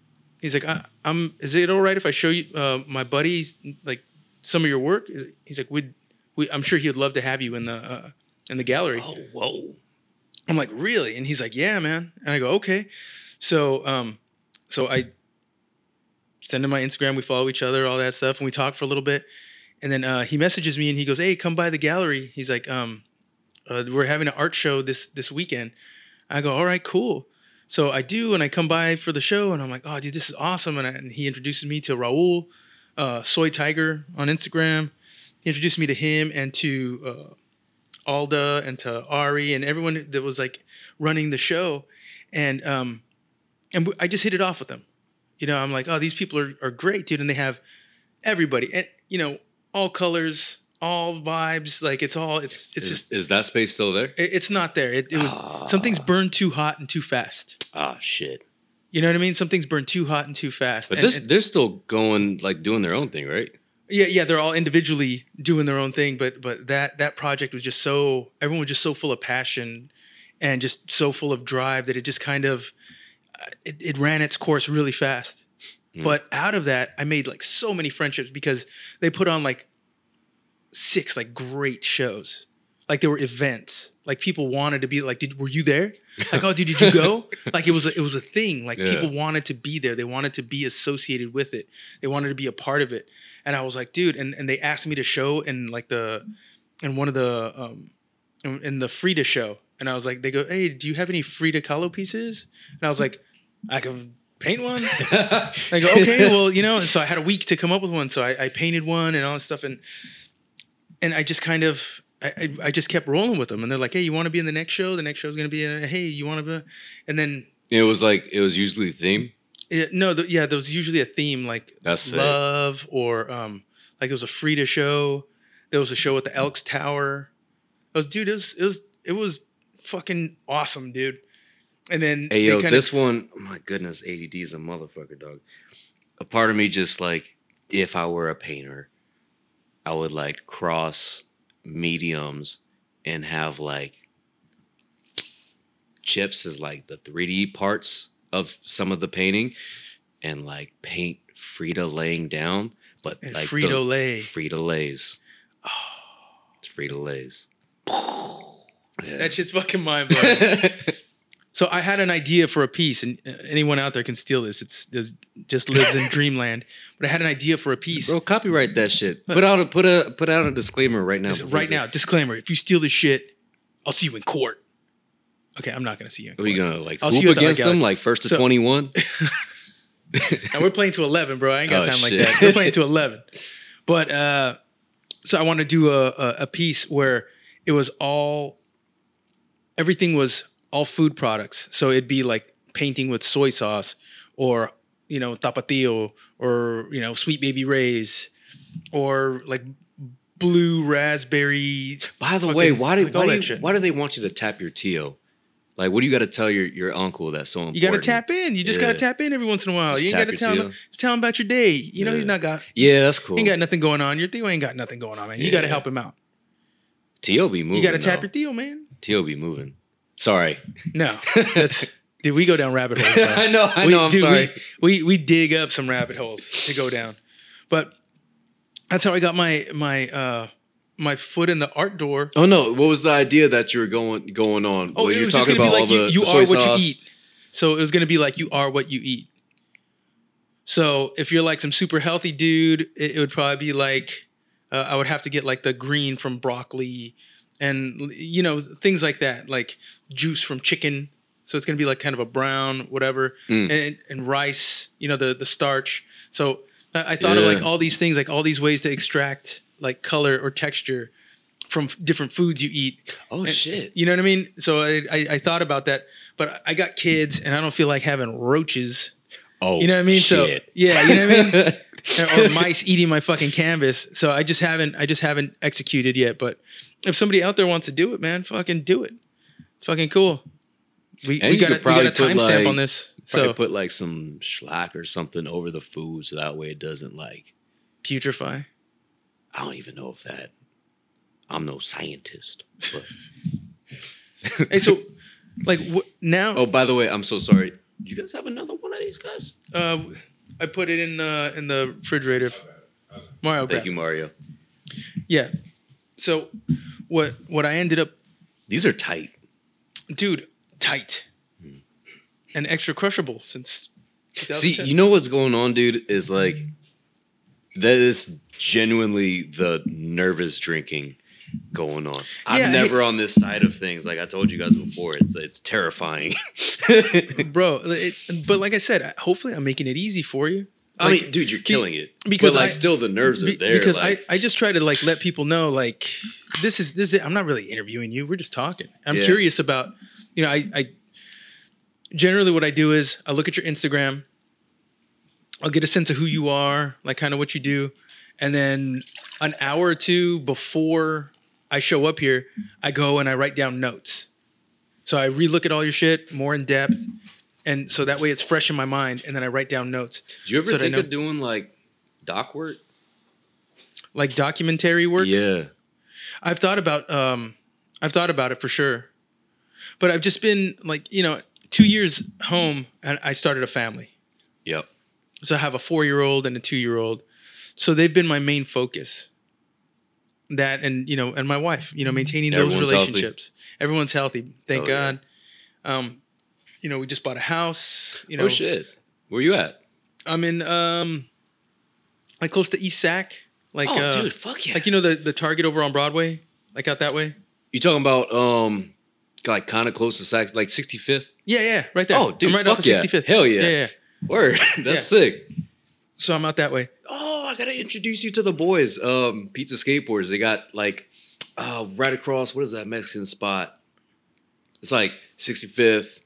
S1: He's like, I, "I'm. Is it all right if I show you uh, my buddies like some of your work?" He's like, "We'd we, I'm sure he would love to have you in the uh, in the gallery."
S2: Oh, whoa.
S1: I'm like, really? And he's like, yeah, man. And I go, okay. So, um, so I send him my Instagram. We follow each other, all that stuff, and we talk for a little bit. And then uh, he messages me and he goes, hey, come by the gallery. He's like, um, uh, we're having an art show this this weekend. I go, all right, cool. So I do, and I come by for the show, and I'm like, oh, dude, this is awesome. And, I, and he introduces me to Raul, uh, Soy Tiger on Instagram. He introduced me to him and to uh, Alda and to Ari and everyone that was like running the show, and um, and I just hit it off with them. You know, I'm like, oh, these people are, are great, dude, and they have everybody, and you know, all colors, all vibes. Like it's all, it's it's
S2: Is,
S1: just,
S2: is that space still there?
S1: it, it's not there. It, it was something's burned too hot and too fast.
S2: Ah, shit.
S1: You know what I mean? Something's burned too hot and too fast.
S2: But
S1: And-
S2: this,
S1: and-
S2: they're still going, like, doing their own thing, right?
S1: yeah, yeah, they're all individually doing their own thing, but but that that project was just so everyone was just so full of passion and just so full of drive that it just kind of uh, it, it ran its course really fast. But out of that, I made like so many friendships because they put on like six like great shows. Like there were events. Like people wanted to be like, did were you there? <laughs> Like, oh, dude, did you go? like it was a, it was a thing. Like
S2: Yeah.
S1: people wanted to be there. They wanted to be associated with it. They wanted to be a part of it. And I was like, dude, and, and they asked me to show in like the in one of the um in, in the Frida show. And I was like, they go, hey, do you have any Frida Kahlo pieces? And I was like, I can paint one. <laughs> I go, okay, well, you know, and so I had a week to come up with one. So I, I painted one and all this stuff. And and I just kind of I, I, I just kept rolling with them. And they're like, hey, you want to be in the next show? The next show is gonna be a hey, you wanna be and then
S2: It was like, it was usually the theme.
S1: it, no, the, yeah, there was usually a theme like
S2: That's
S1: love or um like it was a Frida show. There was a show at the Elks Tower. It was dude, it was it was it was fucking awesome, dude. And then
S2: Hey, yo,
S1: kinda-
S2: this one, oh my goodness, ADD is a motherfucker, dog. A part of me just like, if I were a painter, I would like cross mediums and have like chips as like the 3D parts of some of the painting and like paint Frida laying down, but
S1: and
S2: like
S1: Frito Lay.
S2: Frida Lays. Oh, it's Frida Lays.
S1: That shit's fucking mind blowing. <laughs> So I had an idea for a piece, and uh, anyone out there can steal this. It's, it's just lives in <laughs> dreamland. But I had an idea for a piece.
S2: Bro, copyright that shit. Put out a put a put out a disclaimer right now.
S1: Right now, disclaimer: if you steal this shit, I'll see you in court. Okay, I'm not gonna see you in
S2: Are
S1: court.
S2: you gonna like
S1: I'll see
S2: hoop
S1: you the
S2: against them like first to
S1: So-
S2: twenty one?
S1: and <laughs> we're playing to 11, bro. I ain't got
S2: Oh,
S1: time like that. We're playing to 11. But uh, so I want to do a, a, a piece where it was all, everything was all food products. So it'd be like painting with soy sauce or, you know, tapatio or, you know, sweet baby rays or like blue raspberry.
S2: By the
S1: fucking-
S2: way, why do
S1: like
S2: why, do you, why do they want you to tap your teal? Like, what do you got to tell your, your uncle that's so important?
S1: You got to tap in. You just got to tap in every once in a while.
S2: Just
S1: you ain't got to tell him. Just tell him about your day. You know,
S2: Yeah.
S1: he's not got.
S2: Yeah, that's cool.
S1: He ain't got nothing going on. Your Theo ain't got nothing going on, man. You got to help him out.
S2: TO be moving.
S1: You got to tap your Theo, man.
S2: TO be moving. Sorry.
S1: No, that's <laughs> dude. We go down rabbit holes. <laughs>
S2: I know. I
S1: We-
S2: know. I'm
S1: dude,
S2: sorry.
S1: We, we we dig up some rabbit holes to go down, but that's how I got my my uh my foot in the art door.
S2: oh no! What was the idea that you were going going on?
S1: Oh,
S2: When
S1: it
S2: you're
S1: was just gonna be like you
S2: the-
S1: you
S2: the
S1: are what
S2: sauce?
S1: you eat. So it was gonna be like you are what you eat. So if you're like some super healthy dude, it, it would probably be like uh, I would have to get like the green from broccoli, and you know things like that, like juice from chicken. So it's gonna be like kind of a brown, whatever,
S2: Mm.
S1: and, and rice. You know the the starch. So I, I thought of like all these things, like all these ways to extract like color or texture from f- different foods you eat.
S2: Oh
S1: And-
S2: shit!
S1: You know what I mean? So I, I, I thought about that, but I got kids and I don't feel like having roaches.
S2: Oh,
S1: You know what I mean?
S2: Shit.
S1: So yeah, you know what I mean? <laughs> or mice eating my fucking canvas. So I just haven't I just haven't executed yet. But if somebody out there wants to do it, man, fucking do it. It's fucking cool. We,
S2: And
S1: we got a, we got a timestamp
S2: like-
S1: on this.
S2: Probably
S1: So
S2: put like some shellac or something over the food so that way it doesn't like.
S1: putrefy.
S2: I don't even know if that. I'm no scientist. But.
S1: Hey, so <laughs> like wh- now
S2: oh, by the way, I'm so sorry. Do you guys have another one of these guys?
S1: uh, I put it in the in the refrigerator. Mario,
S2: Thank
S1: grab.
S2: you, Mario.
S1: Yeah. So what what I ended up
S2: These are tight.
S1: dude, tight. And extra crushable since
S2: See, you know what's going on, dude? Is like that is genuinely the nervous drinking going on. I'm never on this side of things. Like I told you guys before, it's it's terrifying. <laughs>
S1: bro. It, but like I said, hopefully I'm making it easy for you.
S2: I
S1: Like,
S2: mean, dude, you're killing it.
S1: because
S2: but like,
S1: I-
S2: still, the nerves are there.
S1: because
S2: like,
S1: I, I just try to like let people know like this is this is I'm not really interviewing you. We're just talking. I'm
S2: Yeah.
S1: curious about you know I I generally what I do is I look at your Instagram. I'll get a sense of who you are, like kind of what you do, and then an hour or two before I show up here, I go and I write down notes. So I relook at all your shit more in depth, and so that way it's fresh in my mind, and then I write down notes.
S2: do you ever
S1: so
S2: think of doing like doc work?
S1: like documentary work.
S2: Yeah.
S1: I've thought about um I've thought about it for sure. But I've just been like, you know, 2 years home and I started a family.
S2: Yep.
S1: So I have a 4-year-old and a 2-year-old. So they've been my main focus. That and you know, and my wife, you know, maintaining those
S2: Everyone's healthy.
S1: relationships. Everyone's healthy. Thank
S2: Oh, yeah.
S1: God. Um you know, we just bought a house, you know.
S2: oh shit. Where you at?
S1: I'm in um like close to East Sac, like
S2: oh,
S1: uh,
S2: dude, fuck yeah.
S1: like you know the the Target over on Broadway, like out that way.
S2: you talking about um, like kind of close to Sax, like 65th?
S1: Yeah, yeah, right there.
S2: Oh, dude,
S1: I'm right off of
S2: yeah.
S1: 65th.
S2: Hell yeah.
S1: yeah, yeah.
S2: Word. <laughs> That's
S1: Yeah.
S2: sick.
S1: So I'm out that way.
S2: Oh, I gotta introduce you to the boys. Um, Pizza Skateboards. They got like uh right across, what is that Mexican spot? It's like 65th.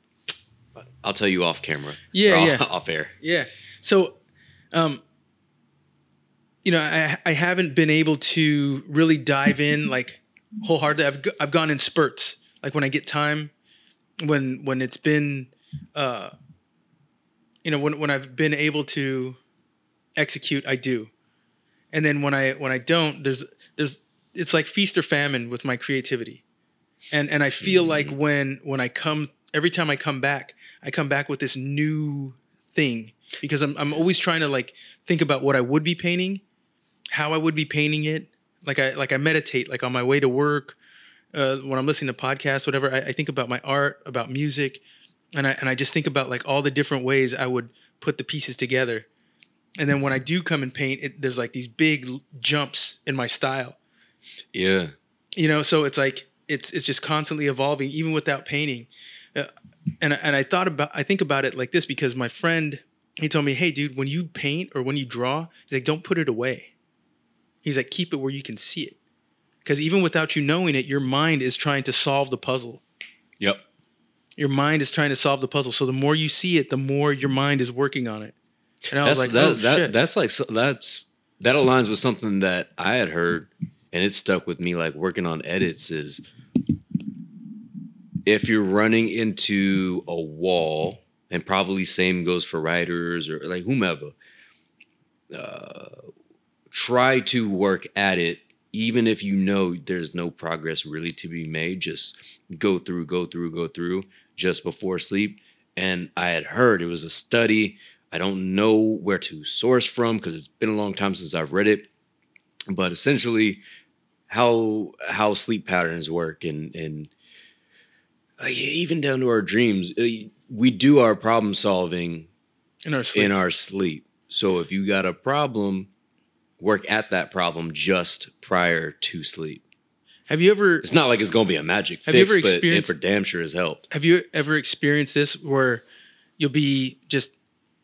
S2: I'll tell you off camera.
S1: Yeah,
S2: off,
S1: yeah. <laughs>
S2: Off air.
S1: Yeah. So, um, you know, I I haven't been able to really dive in <laughs> like wholeheartedly. I've I've gone in spurts. Like when I get time, when when it's been, uh, you know, when when I've been able to execute, I do. And then when I when I don't, there's there's it's like feast or famine with my creativity. And and I feel like when when I come every time I come back, I come back with this new thing because I'm I'm always trying to like think about what I would be painting, how I would be painting it. Like I like I meditate like on my way to work, uh, when I'm listening to podcasts, whatever. I, I think about my art, about music, and I and I just think about like all the different ways I would put the pieces together. And then when I do come and paint, it, there's like these big jumps in my style
S2: Yeah.
S1: you know so it's like it's it's just constantly evolving even without painting uh, and I- and i thought about i think about it like this because my friend he told me hey dude when you paint or when you draw he's like don't put it away. He's like keep it where you can see it. Because even without you knowing it your mind is trying to solve the puzzle.
S2: Yep.
S1: your mind is trying to solve the puzzle. So the more you see it the more your mind is working on it. And i was like
S2: that,
S1: oh
S2: that
S1: shit.
S2: that's like that's that aligns with something that I had heard and it stuck with me like working on edits is if you're running into a wall and probably same goes for writers or like whomever uh, try to work at it even if you know there's no progress really to be made just go through go through go through just before sleep. And i had heard it was a study. I don't know where to source from because it's been a long time since i've read it but essentially how how sleep patterns work and and uh, even down to our dreams uh, we do our problem solving
S1: in our sleep
S2: in our sleep. So if you got a problem, work at that problem just prior to sleep.
S1: have you ever
S2: It's not like it's gonna be a magic
S1: Have you ever
S2: but it for damn sure has helped.
S1: Have you ever experienced this where you'll be just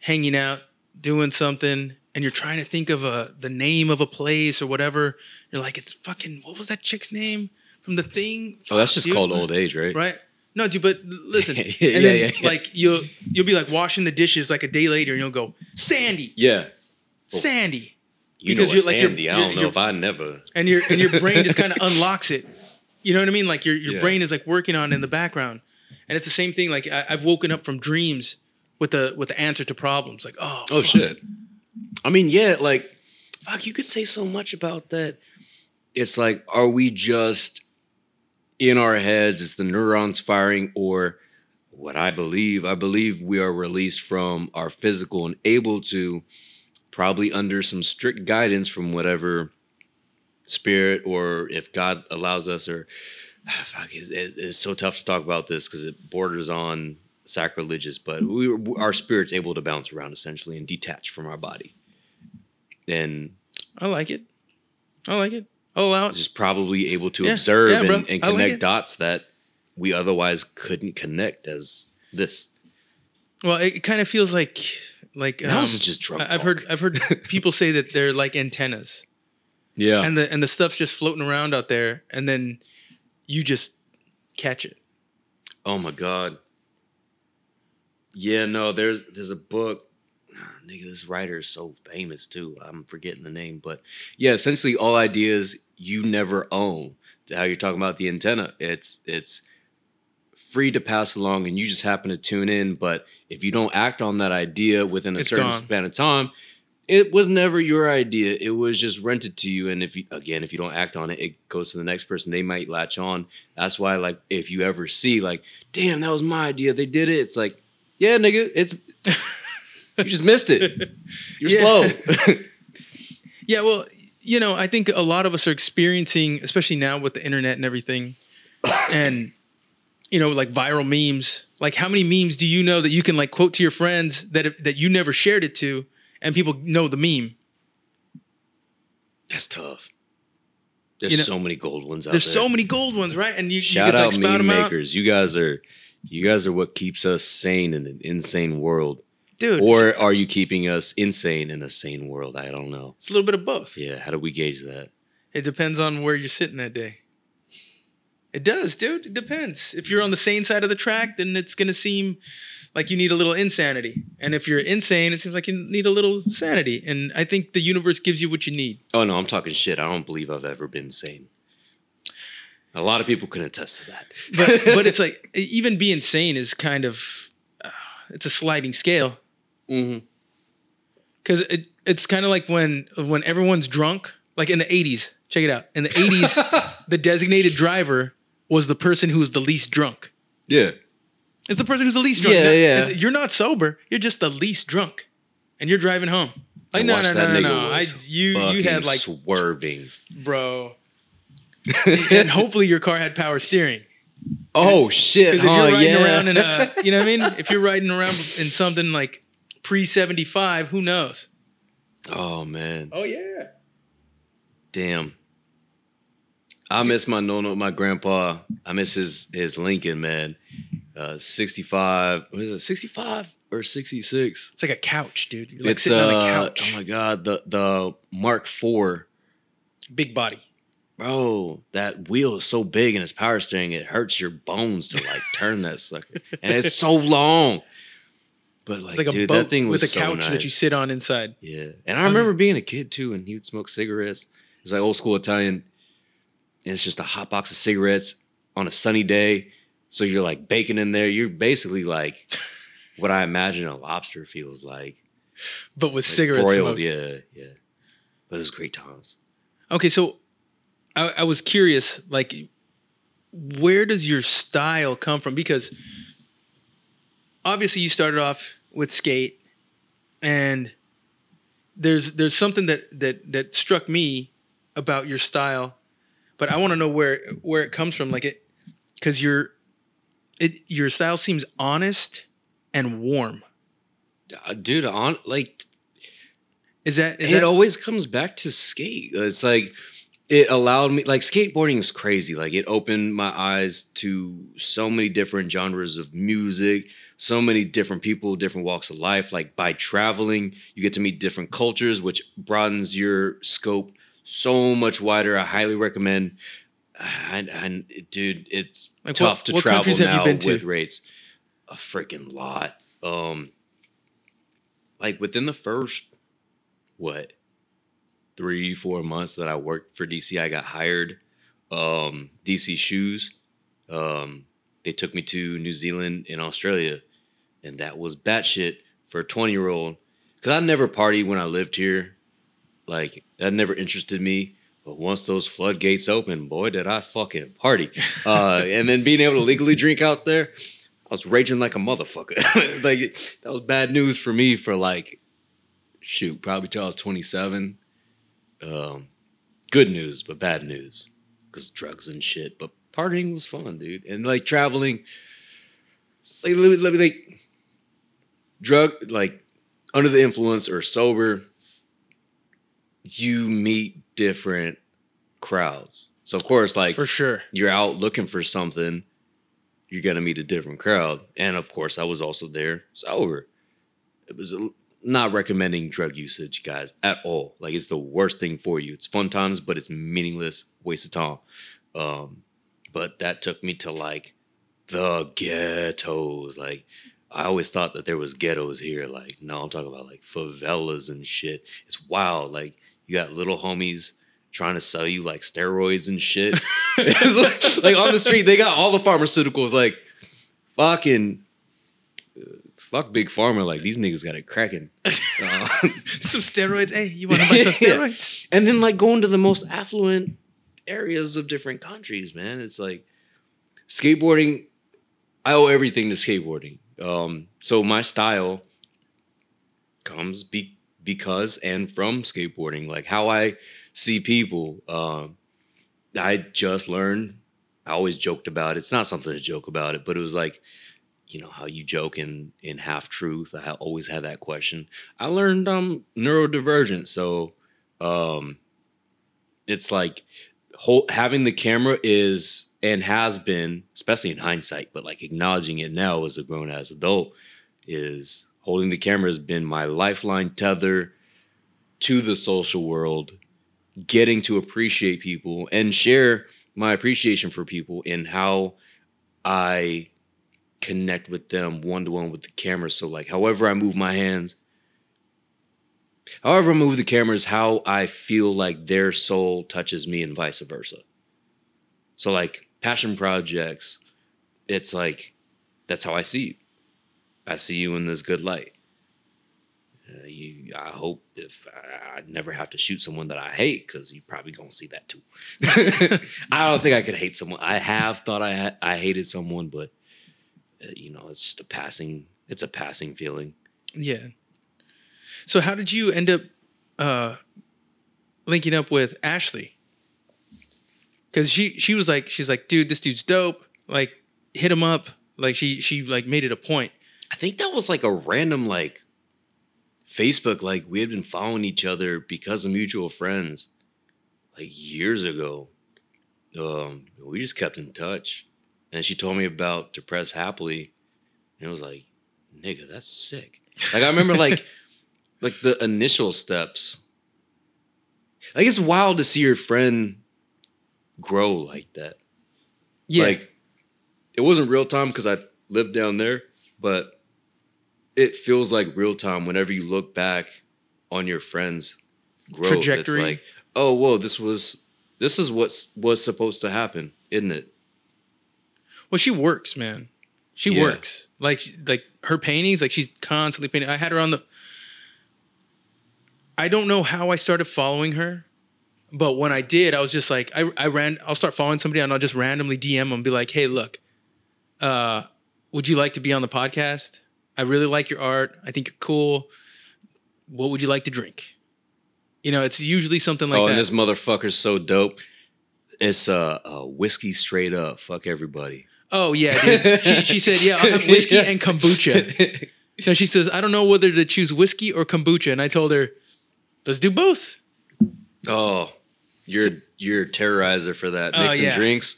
S1: hanging out doing something and you're trying to think of a the name of a place or whatever? You're like, it's fucking what was that chick's name from the thing?
S2: Oh, that's just
S1: dude.
S2: called old age, right?
S1: right? No, dude, but listen, <laughs>
S2: Yeah,
S1: and
S2: yeah,
S1: then
S2: yeah, yeah.
S1: like you'll you'll be like washing the dishes like a day later, and you'll go Sandy,
S2: Yeah.
S1: Sandy,
S2: You
S1: Because
S2: know
S1: you're like- you're-
S2: Sandy. I
S1: you're-
S2: don't know if I never.
S1: and your and your brain just kind of <laughs> unlocks it. You know what I mean? Like your your
S2: Yeah.
S1: brain is like working on it in the background, and it's the same thing. Like I, I've woken up from dreams with the with the answer to problems. Like oh
S2: Oh
S1: fuck.
S2: shit. I mean, yeah, like fuck, you could say so much about that. It's like, are we just in our heads? It's the neurons firing, or what I believe, I believe we are released from our physical and able to probably under some strict guidance from whatever spirit or if God allows us or ah, fuck, it, it- it's so tough to talk about this because it borders on sacrilegious, but we our spirit's able to bounce around essentially and detach from our body. And
S1: I like it. I like it. Allow it.
S2: just probably able to
S1: Yeah,
S2: observe
S1: yeah,
S2: and, and
S1: I like
S2: connect dots that we otherwise couldn't connect as this.
S1: Well, it, kind of feels like like um,
S2: this is just drunk
S1: I've heard. I've heard <laughs> people say that they're like antennas,
S2: Yeah.
S1: and the and the stuff's just floating around out there, and then you just catch it.
S2: Oh my god. Yeah, no, there's there's a book. Nigga, this writer is so famous too. I'm forgetting the name, but yeah, essentially all ideas you never own. How you're talking about the antenna, it's it's free to pass along, and you just happen to tune in. But if you don't act on that idea within a
S1: It's
S2: certain
S1: gone.
S2: span of time, it was never your idea. It was just rented to you. And if you again, if you don't act on it, it goes to the next person. They might latch on. That's why, like, if you ever see, like, damn, that was my idea. They did it. It's like, yeah, nigga, it's <laughs> you just missed it. <laughs> You're
S1: Yeah.
S2: slow. <laughs>
S1: Yeah, well, you know, I think a lot of us are experiencing, especially now with the internet and everything, <laughs> and you know, like viral memes. Like, how many memes do you know that you can like quote to your friends that that you never shared it to, and people know the meme?
S2: That's tough. There's
S1: You know,
S2: so many gold ones out
S1: There's
S2: there.
S1: There's so many gold ones, right? And you, you
S2: Shout
S1: get to
S2: out
S1: like
S2: meme
S1: them out,
S2: makers. You guys are you guys are what keeps us sane in an insane world.
S1: Dude.
S2: Or are you keeping us insane in a sane world? I don't know.
S1: it's a little bit of both.
S2: Yeah, how do we gauge that?
S1: It depends on where you're sitting that day. It does, dude. It depends. If you're on the sane side of the track, then it's gonna seem like you need a little insanity. And if you're insane, it seems like you need a little sanity. And I think the universe gives you what you need.
S2: Oh no, I'm talking shit. I don't believe I've ever been sane. A lot of people can attest to that.
S1: But but it's like even being sane is kind of uh, it's a sliding scale
S2: Mhm.
S1: because it, it's kind of like when when everyone's drunk, like in the '80s. Check it out. In the '80s, <laughs> the designated driver was the person who was the least drunk.
S2: Yeah.
S1: It's the person who's the least drunk.
S2: Yeah,
S1: No,
S2: yeah.
S1: You're not sober. You're just the least drunk, and you're driving home. Like no, no, no, no, no. I, you you had like
S2: swerving.
S1: bro, <laughs> and hopefully your car had power steering.
S2: Oh shit!
S1: Because if
S2: huh,
S1: you're riding
S2: yeah.
S1: around in a, you know what I mean? <laughs> If you're riding around in something like pre 75, who knows?
S2: oh man,
S1: Oh yeah.
S2: damn. I miss my no no my grandpa. I miss his his Lincoln man. Uh, sixty five. What is it? Sixty five or sixty six?
S1: It's like a couch, dude. You're like
S2: It's
S1: sitting
S2: uh,
S1: on a couch.
S2: oh my god, the the Mark IV.
S1: Big body.
S2: Bro, that wheel is so big and it's power steering, it hurts your bones to like turn that sucker. And it's so long. But like,
S1: It's like a
S2: dude,
S1: boat
S2: that thing
S1: with a
S2: so
S1: couch that you sit on inside.
S2: Yeah. And I remember being a kid too, and he would smoke cigarettes. It's like old school Italian. And it's just a hot box of cigarettes on a sunny day. So you're like baking in there. You're basically like <laughs> what I imagine a lobster feels like.
S1: But with
S2: Like
S1: cigarette
S2: broiled,
S1: smoke.
S2: yeah, yeah. But it was great times.
S1: Okay, so I, I was curious, like, where does your style come from? Because obviously you started off with skate, and there's there's something that that that struck me about your style, but I want to know where where it comes from. Like it, because your it your style seems honest and warm.
S2: Uh, dude, on like
S1: Is that is
S2: it
S1: that
S2: always comes back to skate. It's like it allowed me like skateboarding is crazy. Like it opened my eyes to so many different genres of music, so many different people, different walks of life. Like by traveling, you get to meet different cultures, which broadens your scope so much wider. I highly recommend. And, and dude, it's
S1: Like,
S2: tough
S1: what-
S2: to
S1: what
S2: travel
S1: countries have you
S2: now
S1: been to?
S2: with rates. A freaking lot. Um, like within the first what three four months that i worked for dc i got hired um dc shoes um they took me to new zealand and australia and that was batshit for a 20 year old because i never partied when i lived here like that never interested me but once those floodgates open boy did i fucking party <laughs> uh and then being able to legally drink out there I was raging like a motherfucker. <laughs> like that was bad news for me for like shoot, probably till I was 27. Um good news, but bad news because drugs and shit. But partying was fun, dude, and like traveling, like like, like drug like under the influence or sober, you meet different crowds. So of course, like
S1: For sure.
S2: you're out looking for something, you're gonna meet a different crowd. And of course, I was also there sober. It was a, not recommending drug usage, guys, at all. Like it's the worst thing for you. It's fun times, but it's meaningless, waste of time. Um, but that took me to like the ghettos. Like I always thought that there was ghettos here. Like no, I'm talking about like favelas and shit. It's wild. Like you got little homies trying to sell you like steroids and shit. <laughs> <laughs> like, like on the street, they got all the pharmaceuticals. Like fucking uh, fuck big pharma. Like these niggas got it cracking. <laughs> Uh,
S1: Some steroids. Hey, you want to buy some
S2: Yeah.
S1: steroids?
S2: and then like going to the most affluent areas of different countries, man. It's like skateboarding. I owe everything to skateboarding. Um, so my style comes be- because and from skateboarding. Like how I see people. Um, I just learned. I always joked about it. It's not something to joke about it, but it was like, you know, how you joke in in half truth. I always had that question. I learned um neurodivergent, so um, it's like whole, having the camera is and has been, especially in hindsight, but like acknowledging it now as a grown ass adult, is holding the camera has been my lifeline tether to the social world, getting to appreciate people and share my appreciation for people in how I connect with them one to one with the camera. So like however I move my hands, however I move the camera is how I feel like their soul touches me and vice versa. So like passion projects, it's like that's how I see you. I see you in this good light. Uh, you, I hope if I, I never have to shoot someone that I hate, because you probably gonna see that too. <laughs> I don't think I could hate someone. I have thought I ha- I hated someone, but uh, you know, it's just a passing. It's a passing feeling.
S1: Yeah. So how did you end up uh linking up with Ashley? Cause she she was like she's like, dude, this dude's dope. Like, hit him up. Like she she like made it a point.
S2: I think that was like a random like Facebook. Like we had been following each other because of mutual friends, like years ago. Um, we just kept in touch, and she told me about Depressed Happily, and it was like, nigga, that's sick. Like I remember like <laughs> like the initial steps. Like it's wild to see your friend grow like that.
S1: Yeah.
S2: Like it wasn't real time because I lived down there, but it feels like real time whenever you look back on your friend's growth.
S1: Trajectory.
S2: It's like, oh, whoa, this was this is what was supposed to happen, isn't it?
S1: well, she works, man. She
S2: Yeah.
S1: works. Like like her paintings, like she's constantly painting. I had her on the I don't know how I started following her, but when I did, I was just like, I, I ran, I'll start following somebody and I'll just randomly DM them and be like, hey, look, uh, would you like to be on the podcast? I really like your art. I think you're cool. What would you like to drink? You know, it's usually something like
S2: oh,
S1: that.
S2: and this motherfucker's so dope. It's uh, uh whiskey straight up. Fuck everybody.
S1: oh, yeah. Dude. She, she said, yeah, I'll have whiskey <laughs>
S2: Yeah.
S1: and kombucha. So she says, I don't know whether to choose whiskey or kombucha. And I told her, let's do both.
S2: Oh, you're you're a terrorizer for that.
S1: Oh,
S2: Mixing
S1: yeah.
S2: drinks.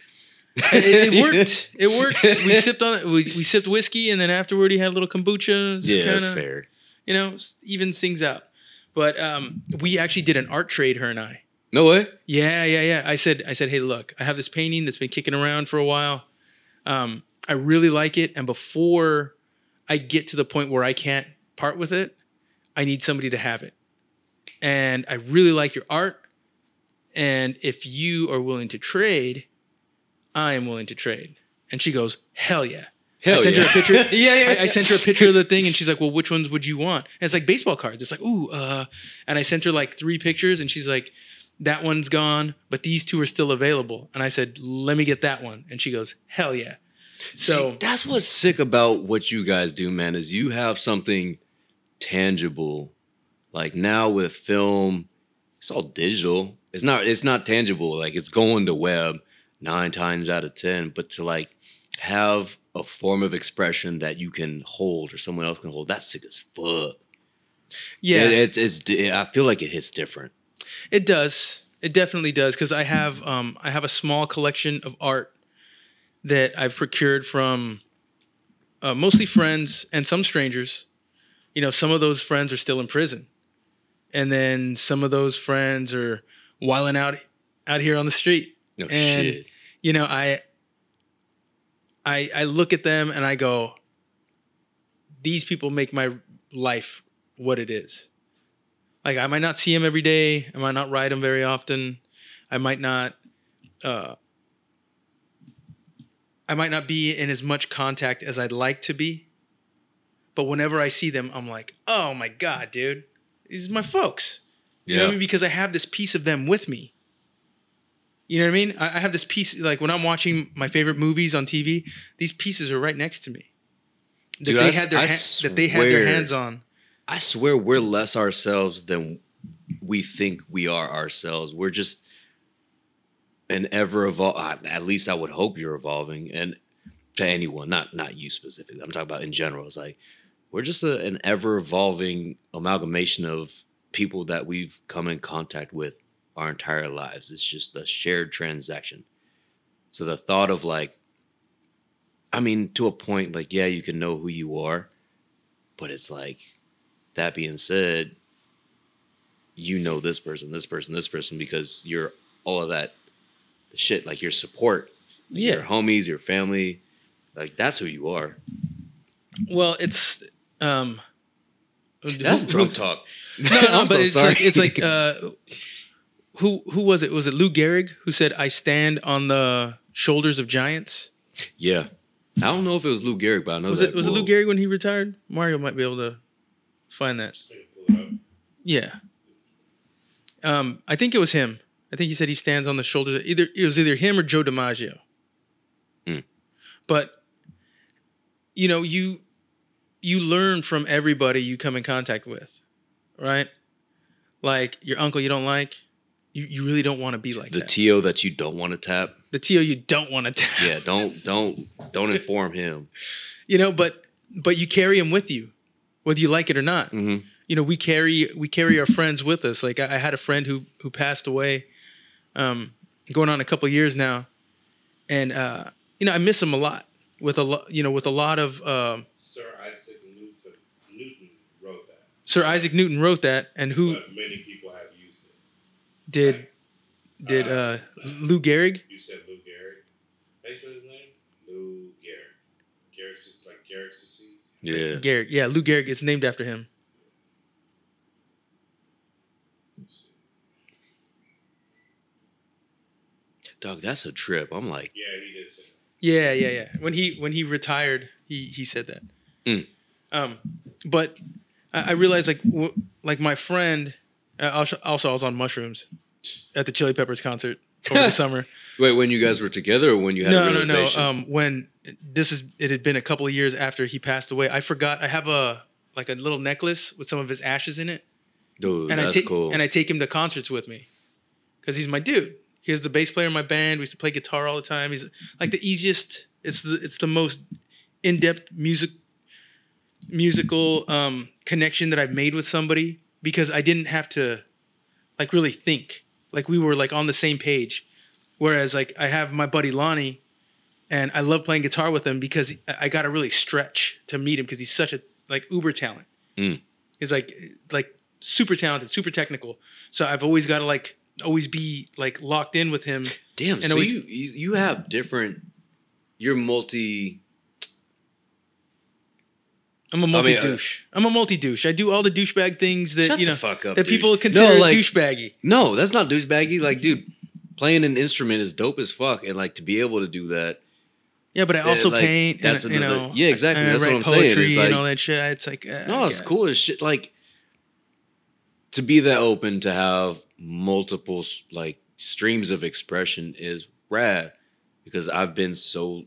S1: it, it worked. <laughs> It worked. We sipped on it. We, we sipped whiskey, and then afterward, he had a little kombucha. It's
S2: Yeah, that's fair.
S1: You know, even things out. But um, we actually did an art trade, her and I.
S2: No way.
S1: Yeah, yeah, yeah. I said, I said, hey, look, I have this painting that's been kicking around for a while. Um, I really like it, and before I get to the point where I can't part with it, I need somebody to have it. And I really like your art. And if you are willing to trade, I am willing to trade. And she goes, hell yeah.
S2: Hell
S1: I sent
S2: yeah.
S1: her a picture. <laughs>
S2: yeah, yeah.
S1: I, I sent her a picture of the thing, and she's like, "Well, which ones would you want?" And it's like baseball cards. It's like, "Ooh," uh, and I sent her like three pictures, and she's like, "That one's gone, but these two are still available." And I said, "Let me get that one," and she goes, "Hell yeah!" So
S2: See, that's what's sick about what you guys do, man, is you have something tangible. Like now with film it's all digital. It's not it's not tangible. Like it's going to web nine times out of ten. But to like have a form of expression that you can hold or someone else can hold, that's sick as fuck.
S1: Yeah,
S2: It- it's it's I feel like it hits different.
S1: It does. It definitely does because I have um I have a small collection of art that I've procured from uh, mostly friends and some strangers. You know, some of those friends are still in prison, and then some of those friends are wilding out out here on the street.
S2: No
S1: And-
S2: shit.
S1: You know, I I I look at them and I go, these people make my life what it is. Like I might not see them every day. I might not ride them very often. I might not. Uh, I might not be in as much contact as I'd like to be. But whenever I see them, I'm like, oh my god, dude, these are my folks. You know what I mean? Because I have this piece of them with me. You know what I mean? I, I have this piece, like when I'm watching my favorite movies on TV, these pieces are right next to me. That
S2: Dude,
S1: they
S2: I
S1: had their
S2: I
S1: ha- that they had their hands on.
S2: I swear we're less ourselves than we think we are ourselves. We're just an ever evol At least I would hope you're evolving. And to anyone, not not you specifically. I'm talking about in general. It's like we're just a, an ever evolving amalgamation of people that we've come in contact with our entire lives. It's just a shared transaction. So the thought of like, I mean, to a point, like, yeah, you can know who you are, but it's like, that being said, you know this person, this person, this person because you're all of that the shit, like your support, your
S1: Yeah.
S2: homies, your family, like that's who you are.
S1: Well, it's um.
S2: That's
S1: who- <laughs>
S2: drunk talk.
S1: No, no, <laughs>
S2: I'm
S1: but
S2: so
S1: it's
S2: sorry.
S1: like it's like uh, who who was it? Was it Lou Gehrig who said, "I stand on the shoulders of giants"?
S2: yeah. I don't know if it was Lou Gehrig, but I know
S1: Was
S2: that
S1: it was it Lou. Gehrig when he retired? Mario might be able to find that.
S3: I can pull it up.
S1: Yeah. Um, I think it was him. I think he said he stands on the shoulders. Of, either it was either him or Joe DiMaggio.
S2: Hmm.
S1: But you know, you you learn from everybody you come in contact with, right? Like your uncle you don't like, you, you really don't want to be like
S2: The
S1: that.
S2: TO that you don't want to tap.
S1: the Tio you don't want to tap.
S2: Yeah, don't don't don't inform him. <laughs>
S1: You know, but but you carry him with you, whether you like it or not.
S2: Mhm.
S1: You know, we carry we carry our friends with us. Like I, I had a friend who who passed away, um, going on a couple years now, and uh, you know I miss him a lot. With a lot, you know, with a lot of um,
S3: Sir Isaac Newton, Newton wrote that,
S1: Sir Isaac Newton wrote that, and who
S3: but many people have used it.
S1: did did uh, Lou Gehrig?
S3: You said Lou Gehrig. How you spell his name? Lou Gehrig. Gehrig's just like Gehrig's disease.
S2: Yeah.
S1: Gehrig, yeah, Lou Gehrig. It's named after him.
S2: Dog, that's a trip. I'm like,
S3: Yeah, he did say that.
S1: Yeah, yeah, yeah. When he when he retired, he he said that.
S2: Mm.
S1: Um, but I, I realized like w- like my friend. Uh, also, also, I was on mushrooms at the Chili Peppers concert over the <laughs> summer.
S2: wait, when you guys were together or when you had a
S1: No, no, no. Um, when this is, it had been a couple of years after he passed away. I forgot. I have a like a little necklace with some of his ashes in it,
S2: Dude,
S1: and I
S2: that's
S1: take
S2: cool.
S1: and I take him to concerts with me because he's my dude. He's the bass player in my band. We used to play guitar all the time. He's like the easiest. It's the it's the most in depth music musical um, connection that I've made with somebody because I didn't have to like really think. Like we were like on the same page. Whereas like I have my buddy Lonnie, and I love playing guitar with him because I- got to really stretch to meet him because he's such a like uber talent.
S2: Mm.
S1: He's like like super talented, super technical. So I've always got to like always be like locked in with him.
S2: Damn,
S1: and
S2: so
S1: always-
S2: you, you you have different. You're multi.
S1: I'm a multi douche. I'm a multi douche. I do all the douchebag things that
S2: Shut
S1: you know
S2: up,
S1: that
S2: dude.
S1: people consider
S2: No, like-
S1: douchebaggy.
S2: No, that's not douchebaggy. Like, dude, playing an instrument is dope as fuck, and like to be able to do that.
S1: Yeah, but I also
S2: like,
S1: paint and
S2: that's
S1: you
S2: another-
S1: know
S2: yeah, exactly.
S1: and I
S2: That's what
S1: write
S2: I'm saying.
S1: poetry
S2: It's
S1: and all that shit. It's like uh,
S2: No, it's cool as shit. Like to be that open to have multiple like streams of expression is rad because I've been so.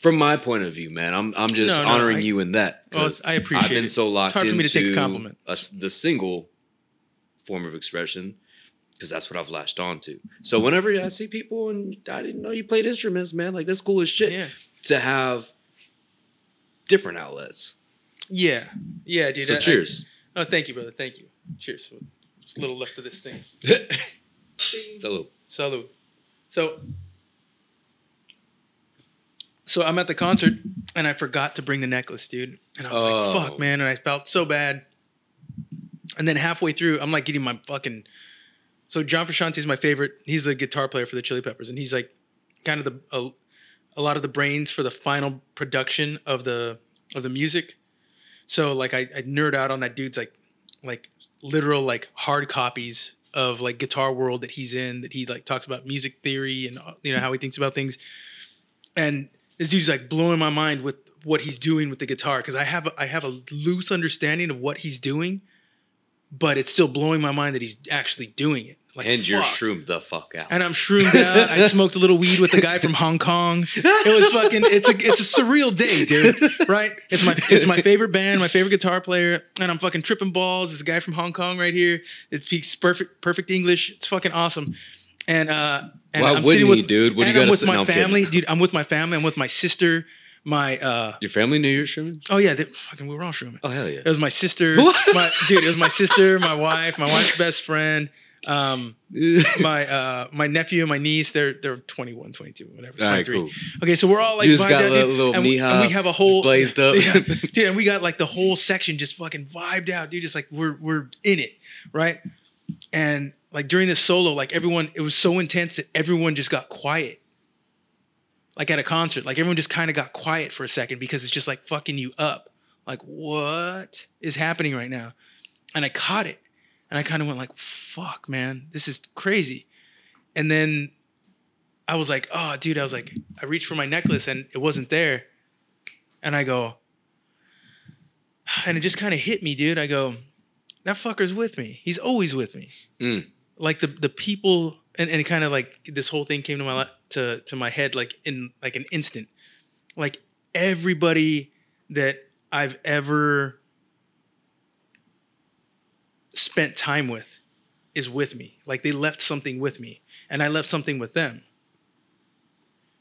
S2: From my point of view, man, I'm I'm just
S1: No, no,
S2: honoring
S1: I-
S2: you in that.
S1: Well, I appreciate
S2: I've been
S1: it.
S2: so locked
S1: It's hard for me to take a compliment.
S2: a the single form of expression, because that's what I've latched on to. So whenever I see people and I didn't know you played instruments, man, like that's cool as shit
S1: Yeah.
S2: to have different outlets.
S1: Yeah. Yeah, dude.
S2: So
S1: I- I-
S2: cheers.
S1: oh, thank you, brother. Thank you. Cheers. Just a little left of this thing. <laughs>
S2: so
S1: Salud. So, so I'm at the concert and I forgot to bring the necklace, dude. And I was
S2: Oh.
S1: like, "Fuck, man!" And I felt so bad. And then halfway through, I'm like getting my fucking. So John Frusciante is my favorite. He's the guitar player for the Chili Peppers, and he's like, kind of the a, a lot of the brains for the final production of the of the music. So like I, I nerd out on that dude's like like literal like hard copies of like guitar world that he's in that he like talks about music theory and uh, you know how he thinks about things and this dude's like blowing my mind with what he's doing with the guitar because i have a, i have a loose understanding of what he's doing but it's still blowing my mind that he's actually doing it like
S2: and you're
S1: fuck.
S2: shroomed the fuck out.
S1: and I'm shroomed out. I <laughs> smoked a little weed with the guy from Hong Kong. It was fucking. It's a it's a surreal day, dude. Right? It's my it's my favorite band, my favorite guitar player, and I'm fucking tripping balls. There's a guy from Hong Kong right here. It speaks perfect perfect English. It's fucking awesome. And uh, and
S2: Why
S1: I'm
S2: wouldn't
S1: sitting
S2: he,
S1: with
S2: dude? What do you
S1: I'm with
S2: say-
S1: my
S2: no, I'm kidding.
S1: family, dude. I'm with my family. I'm with my sister. My uh
S2: Your family knew you were streaming?
S1: oh yeah, they, fucking we were all shrooming.
S2: Oh hell yeah.
S1: It was my sister, <laughs> my dude. It was my sister, my wife, my wife's best friend, um, <laughs> my uh, my nephew and my niece. They're they're 21, 22, whatever.
S2: All right,
S1: 23.
S2: cool.
S1: Okay, so we're all like
S2: You just got
S1: out,
S2: a
S1: dude,
S2: little
S1: and, we, and we have a whole
S2: blazed up.
S1: yeah, <laughs> dude, and we got like the whole section just fucking vibed out, dude. Just like we're we're in it, right? And like during this solo, like everyone, it was so intense that everyone just got quiet. Like at a concert, like everyone just kind of got quiet for a second because it's just like fucking you up. Like what is happening right now? And I caught it, and I kind of went like, "Fuck, man, this is crazy." And then I was like, "Oh, dude," I was like, I reached for my necklace and it wasn't there, and I go, and it just kind of hit me, dude. I go, that fucker's with me. He's always with me.
S2: Mm.
S1: Like the the people, and, and kind of like this whole thing came to my to to my head like in like an instant. Like everybody that I've ever spent time with is with me. Like they left something with me, and I left something with them.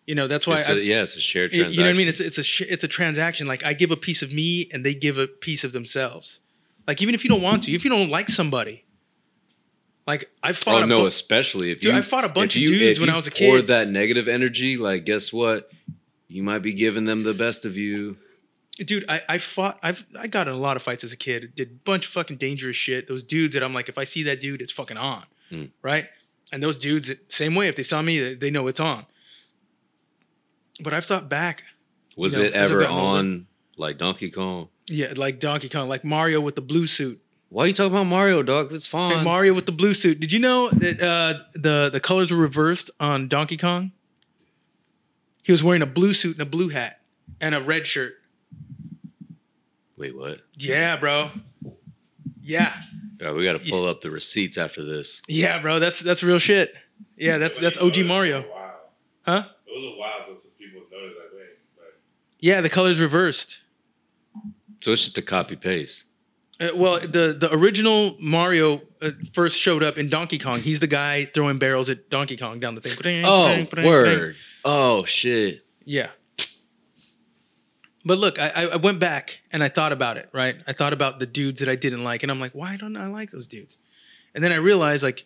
S1: You know, that's why
S2: It's
S1: I,
S2: a- yeah, it's a shared
S1: you know what I mean? It's it's a sh- it's a transaction. Like I give a piece of me, and they give a piece of themselves. Like even if you don't want to, if you don't like somebody, like I fought
S2: Oh
S1: a
S2: no,
S1: bu-
S2: especially if
S1: Dude,
S2: you.
S1: I fought a bunch of
S2: you-
S1: dudes when I was a
S2: kid.
S1: kid.
S2: that negative energy, like guess what? You might be giving them the best of you.
S1: dude. I, I fought. I've I got in a lot of fights as a kid. Did a bunch of fucking dangerous shit. Those dudes that I'm like, if I see that dude, it's fucking on,
S2: Hmm.
S1: right? And those dudes, that, same way. If they saw me, they, know it's on. But I've thought back.
S2: Was
S1: You know,
S2: it ever
S1: older.
S2: on like Donkey Kong?
S1: Yeah, like Donkey Kong, like Mario with the blue suit.
S2: Why are you talking about Mario, dog? It's fine.
S1: Hey, Mario with the blue suit. Did you know that uh, the the colors were reversed on Donkey Kong? He was wearing a blue suit and a blue hat and a red shirt.
S2: Wait, what?
S1: Yeah, bro. Yeah,
S2: Yeah, we got to pull up the receipts after this.
S1: yeah, bro. That's that's real shit. Yeah, that's that's OG Mario,
S3: Wow.
S1: huh?
S3: It was a while till some people noticed like, wait, but
S1: Yeah, the colors reversed.
S2: So it's just a copy paste.
S1: Uh, well, the the original Mario uh, first showed up in Donkey Kong. He's the guy throwing barrels at Donkey Kong down the thing.
S2: Oh, word. Oh shit.
S1: Yeah. But look, I, I I went back and I thought about it, right? I thought about the dudes that I didn't like, and I'm like, why don't I like those dudes? And then I realized, like,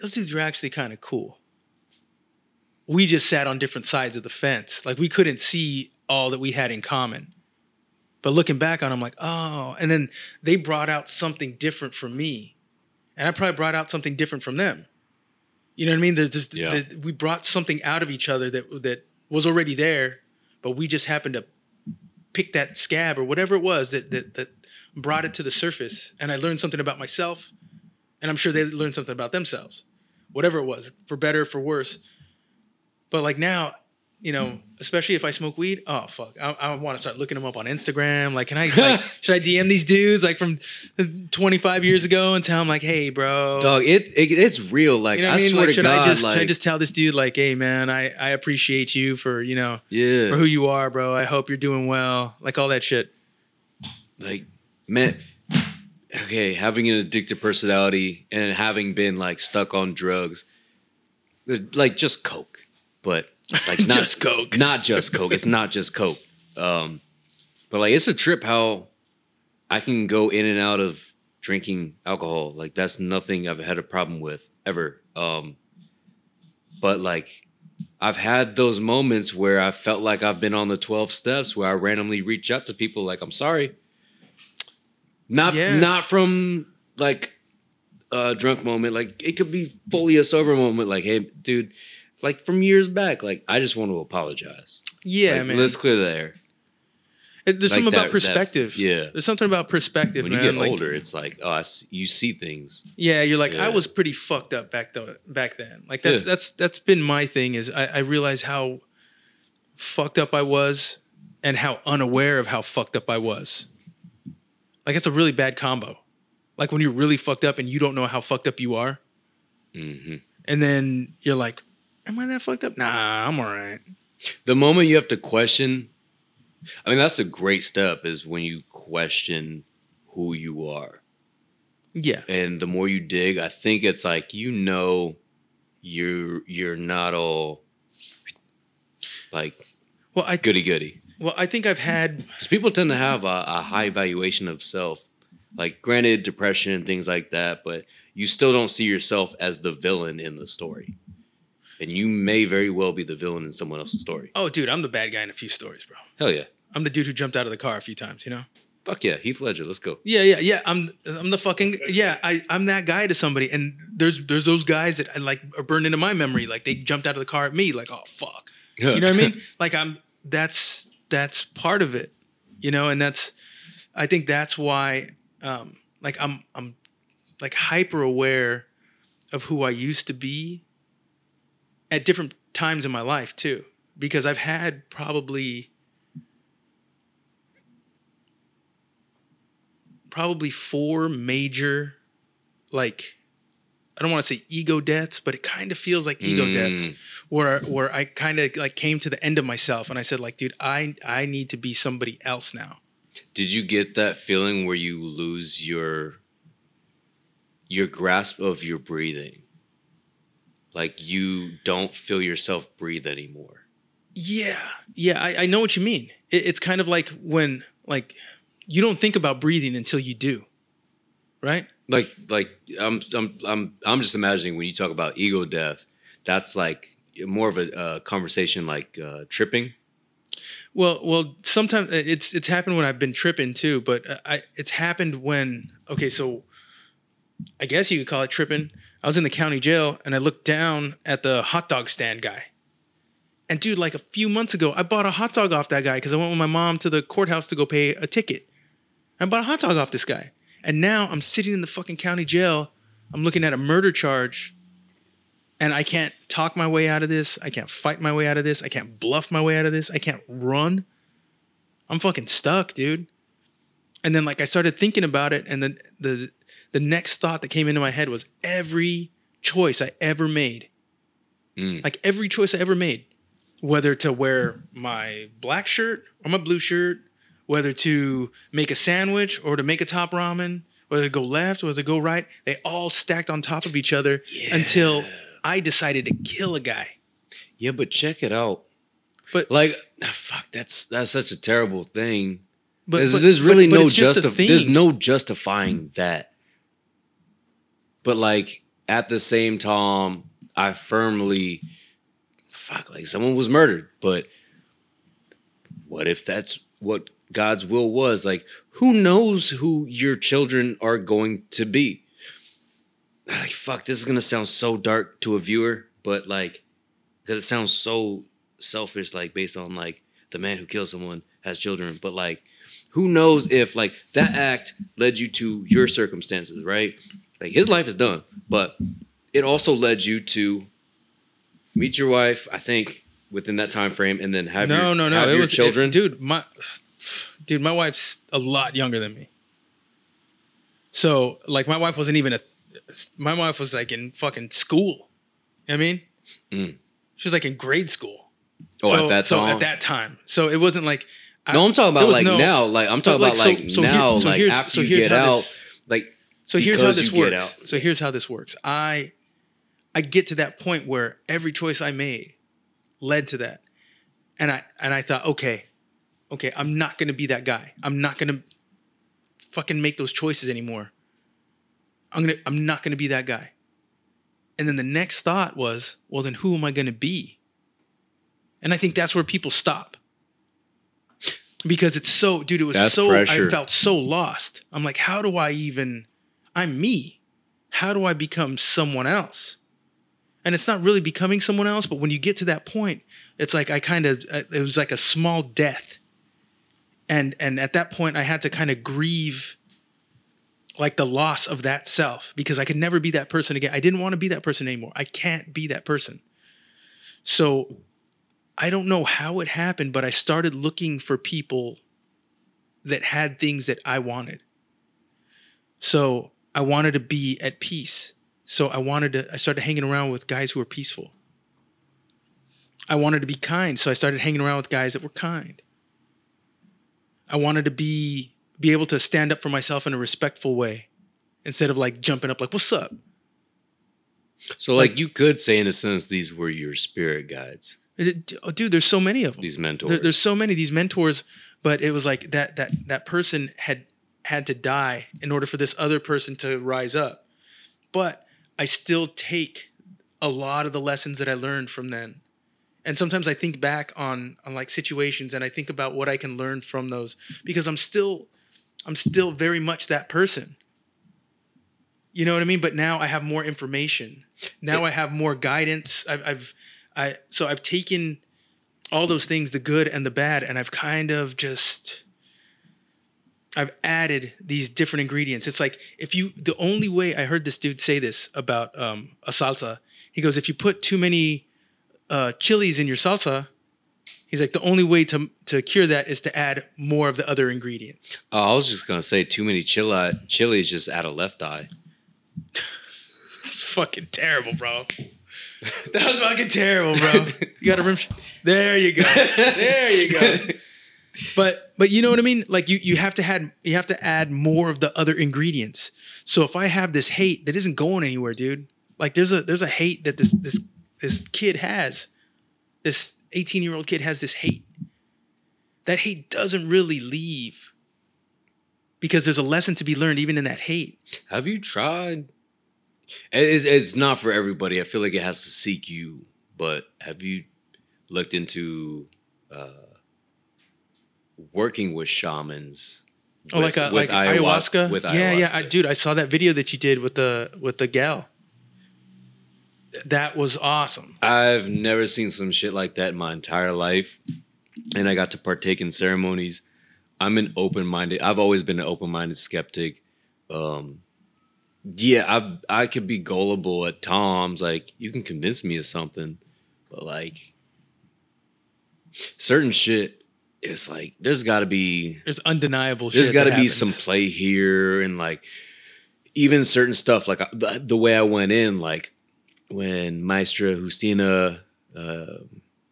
S1: those dudes were actually kind of cool. We just sat on different sides of the fence. Like, we couldn't see all that we had in common. But looking back on, it, I'm like, oh. And then they brought out something different from me, and I probably brought out something different from them. You know what I mean? There's just
S2: Yeah.
S1: the, we brought something out of each other that that was already there, but we just happened to pick that scab or whatever it was that that that brought it to the surface. And I learned something about myself, and I'm sure they learned something about themselves, whatever it was, for better, or for worse. But like now, you know, mm. especially if I smoke weed, oh fuck, I, I want to start looking them up on Instagram. Like, can I <laughs> like should I DM these dudes like from 25 years ago and tell them like, hey, bro,
S2: Dog, it, it it's real. Like
S1: you know
S2: I
S1: I mean?
S2: swear
S1: Like,
S2: to
S1: should
S2: God,
S1: I just
S2: like
S1: should I just tell this dude like, hey man, I I appreciate you for you know
S2: yeah,
S1: for who you are, bro. I hope you're doing well, like all that shit.
S2: like man, okay, having an addictive personality and having been like stuck on drugs, like just coke, but like not <laughs>
S1: Just Coke.
S2: not just coke. It's not just coke. Um, but like it's a trip how I can go in and out of drinking alcohol. Like that's nothing I've had a problem with ever. Um, but like I've had those moments where I felt like I've been on the 12 steps where I randomly reach out to people like I'm sorry. Not
S1: Yeah.
S2: not from like a drunk moment. Like it could be fully a sober moment. Like, hey, dude, like from years back, like I just want to apologize.
S1: Yeah,
S2: Like,
S1: man.
S2: Let's clear the air.
S1: It- There's
S2: like
S1: something
S2: that-
S1: about
S2: that-
S1: perspective.
S2: yeah.
S1: There's something about perspective,
S2: When
S1: man.
S2: you get
S1: like,
S2: older, it's like, oh, you see things.
S1: Yeah, you're like I was pretty fucked up back though back then. Like that's
S2: Yeah.
S1: that's that's been my thing is I, I realize how fucked up I was and how unaware of how fucked up I was. Like it's a really bad combo. Like when you're really fucked up and you don't know how fucked up you are,
S2: hmm
S1: and then you're like, "Am I that fucked up? Nah, I'm all right."
S2: The moment you have to question, I mean, that's a great step is when you question who you are.
S1: Yeah,
S2: and the more you dig, I think it's like you know you're you're not all like
S1: well, I
S2: goody goody.
S1: well I think I've had
S2: people tend to have a, a high valuation of self. Like granted, depression and things like that, but you still don't see yourself as the villain in the story. And you may very well be the villain in someone else's story.
S1: oh dude, I'm the bad guy in a few stories, bro.
S2: Hell yeah.
S1: I'm the dude who jumped out of the car a few times, you know.
S2: Fuck yeah. Heath Ledger, let's go.
S1: Yeah, yeah, yeah. I'm I'm the fucking yeah. I I'm that guy to somebody, and there's there's those guys that like are burned into my memory. Like they jumped out of the car at me. Like oh fuck, <laughs> you know what I mean? Like I'm that's that's part of it, you know, and that's I think that's why um like I'm I'm like hyper aware of who I used to be at different times in my life too, because I've had probably probably four major like I don't want to say ego deaths, but it kind of feels like ego deaths
S2: Mm.
S1: where where I kind of like came to the end of myself and I said like dude, I I need to be somebody else now.
S2: Did you get that feeling where you lose your your grasp of your breathing? Like you don't feel yourself breathe anymore.
S1: Yeah. Yeah, I, I know what you mean. It, it's kind of like when like you don't think about breathing until you do. Right?
S2: Like like I'm I'm I'm I'm just imagining when you talk about ego death, that's like more of a uh, conversation like uh, tripping.
S1: Well, well, sometimes it's it's happened when I've been tripping too, but uh, I it's happened when okay, so I guess you could call it tripping. I was in the county jail and I looked down at the hot dog stand guy. And dude, like a few months ago, I bought a hot dog off that guy because I went with my mom to the courthouse to go pay a ticket. I bought a hot dog off this guy. And now I'm sitting in the fucking county jail. I'm looking at a murder charge. And I can't talk my way out of this. I can't fight my way out of this. I can't bluff my way out of this. I can't run. I'm fucking stuck, dude. And then like I started thinking about it, and then the the next thought that came into my head was every choice I ever made.
S2: Mm.
S1: Like every choice I ever made, whether to wear my black shirt or my blue shirt, whether to make a sandwich or to make a top ramen, whether to go left or whether to go right, they all stacked on top of each other until I decided to kill a guy.
S2: Yeah, but check it out.
S1: But
S2: Like fuck, that's that's such a terrible thing.
S1: But
S2: there's,
S1: but-
S2: there's really
S1: but
S2: no
S1: it's just a
S2: justif- there's no justifying that. But like at the same time, I firmly fuck like someone was murdered, but what if that's what God's will was? Like who knows who your children are going to be? Like fuck, this is going to sound so dark to a viewer, but like cuz it sounds so selfish like based on like the man who killed someone has children, but like who knows if like that act led you to your circumstances, right? Like his life is done, but it also led you to meet your wife, I think, within that time frame, and then have
S1: no,
S2: your,
S1: no, no.
S2: have
S1: It
S2: your
S1: was
S2: children.
S1: it- dude. My dude, my wife's a lot younger than me. So, like, my wife wasn't even a. My wife was like in fucking school. You know what I mean,
S2: Mm.
S1: she was like in grade school.
S2: oh,
S1: so,
S2: at that
S1: so at that time. So it wasn't like.
S2: No, I'm talking about like
S1: no-
S2: now. Like I'm talking
S1: like,
S2: about like
S1: so here-
S2: now.
S1: so
S2: like
S1: here's-
S2: after
S1: so
S2: you get
S1: how
S2: out,
S1: this-
S2: like
S1: So here's how this works. So here's how this works. I I get to that point where every choice I made led to that. And I and I thought, okay, okay, I'm not gonna be that guy. I'm not gonna fucking make those choices anymore. I'm gonna I'm not gonna be that guy. And then the next thought was, well then who am I gonna be? And I think that's where people stop. Because it's so, dude, it was
S2: That's
S1: so
S2: pressure.
S1: I felt so lost. I'm like, how do I even I'm me. How do I become someone else? And it's not really becoming someone else, but when you get to that point, it's like I kind of uh, it was like a small death. And and at that point I had to kind of grieve like the loss of that self because I could never be that person again. I didn't want to be that person anymore. I can't be that person. So I don't know how it happened, but I started looking for people that had things that I wanted. So I wanted to be at peace. So I wanted to, I started hanging around with guys who were peaceful. I wanted to be kind. So I started hanging around with guys that were kind. I wanted to be be able to stand up for myself in a respectful way instead of like jumping up like, what's up?
S2: So like you could say in a sense these were your spirit guides,
S1: Oh, dude, there's so many of them.
S2: these mentors.
S1: There, there's so many of these mentors, but it was like that that that person had had to die in order for this other person to rise up. But I still take a lot of the lessons that I learned from then. And sometimes I think back on on like situations and I think about what I can learn from those because I'm still I'm still very much that person. You know what I mean? But now I have more information. Now I have more guidance. I've, I've I so I've taken all those things, the good and the bad, and I've kind of just I've added these different ingredients. It's like if you the only way I heard this dude say this about um, a salsa, he goes, if you put too many uh, chilies in your salsa, he's like the only way to to cure that is to add more of the other ingredients.
S2: oh, I was just gonna say too many chili chilies just add a left eye. <laughs>
S1: fucking terrible, bro. <laughs> That was fucking terrible, bro. <laughs> You got a rim. Sh- there you go. There you go. <laughs> But but you know what I mean? Like you you have to add you have to add more of the other ingredients. So if I have this hate that isn't going anywhere, dude. Like there's a there's a hate that this this this kid has. This 18 year old kid has this hate. That hate doesn't really leave. Because there's a lesson to be learned even in that hate.
S2: Have you tried? It, it's not for everybody. I feel like it has to seek you. But have you looked into uh, working with shamans?
S1: Oh,
S2: with-
S1: like a like ayahuasca.
S2: With
S1: yeah, yeah, I, dude. I saw that video that you did with the with the gal. That was awesome.
S2: I've never seen some shit like that in my entire life, and I got to partake in ceremonies. I'm an open minded. I've always been an open minded skeptic. Um, yeah, I I could be gullible at times. Like you can convince me of something, but like certain shit, it's like there's got to be
S1: There's undeniable.
S2: There's got to be some play here and like even certain stuff like uh, the, the way i went in like when maestra justina uh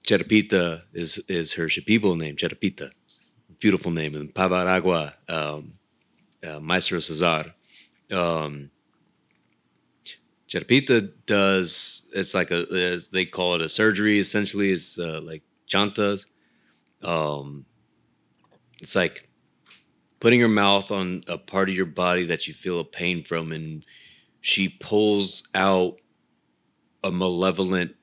S2: Cherapita is is her Shipibo name Cherapita beautiful name and Pabaragua um uh, maestro cesar um Cherapita does it's like a they call it a surgery essentially it's uh, like chantas. Um it's like putting her mouth on a part of your body that you feel a pain from and she pulls out a malevolent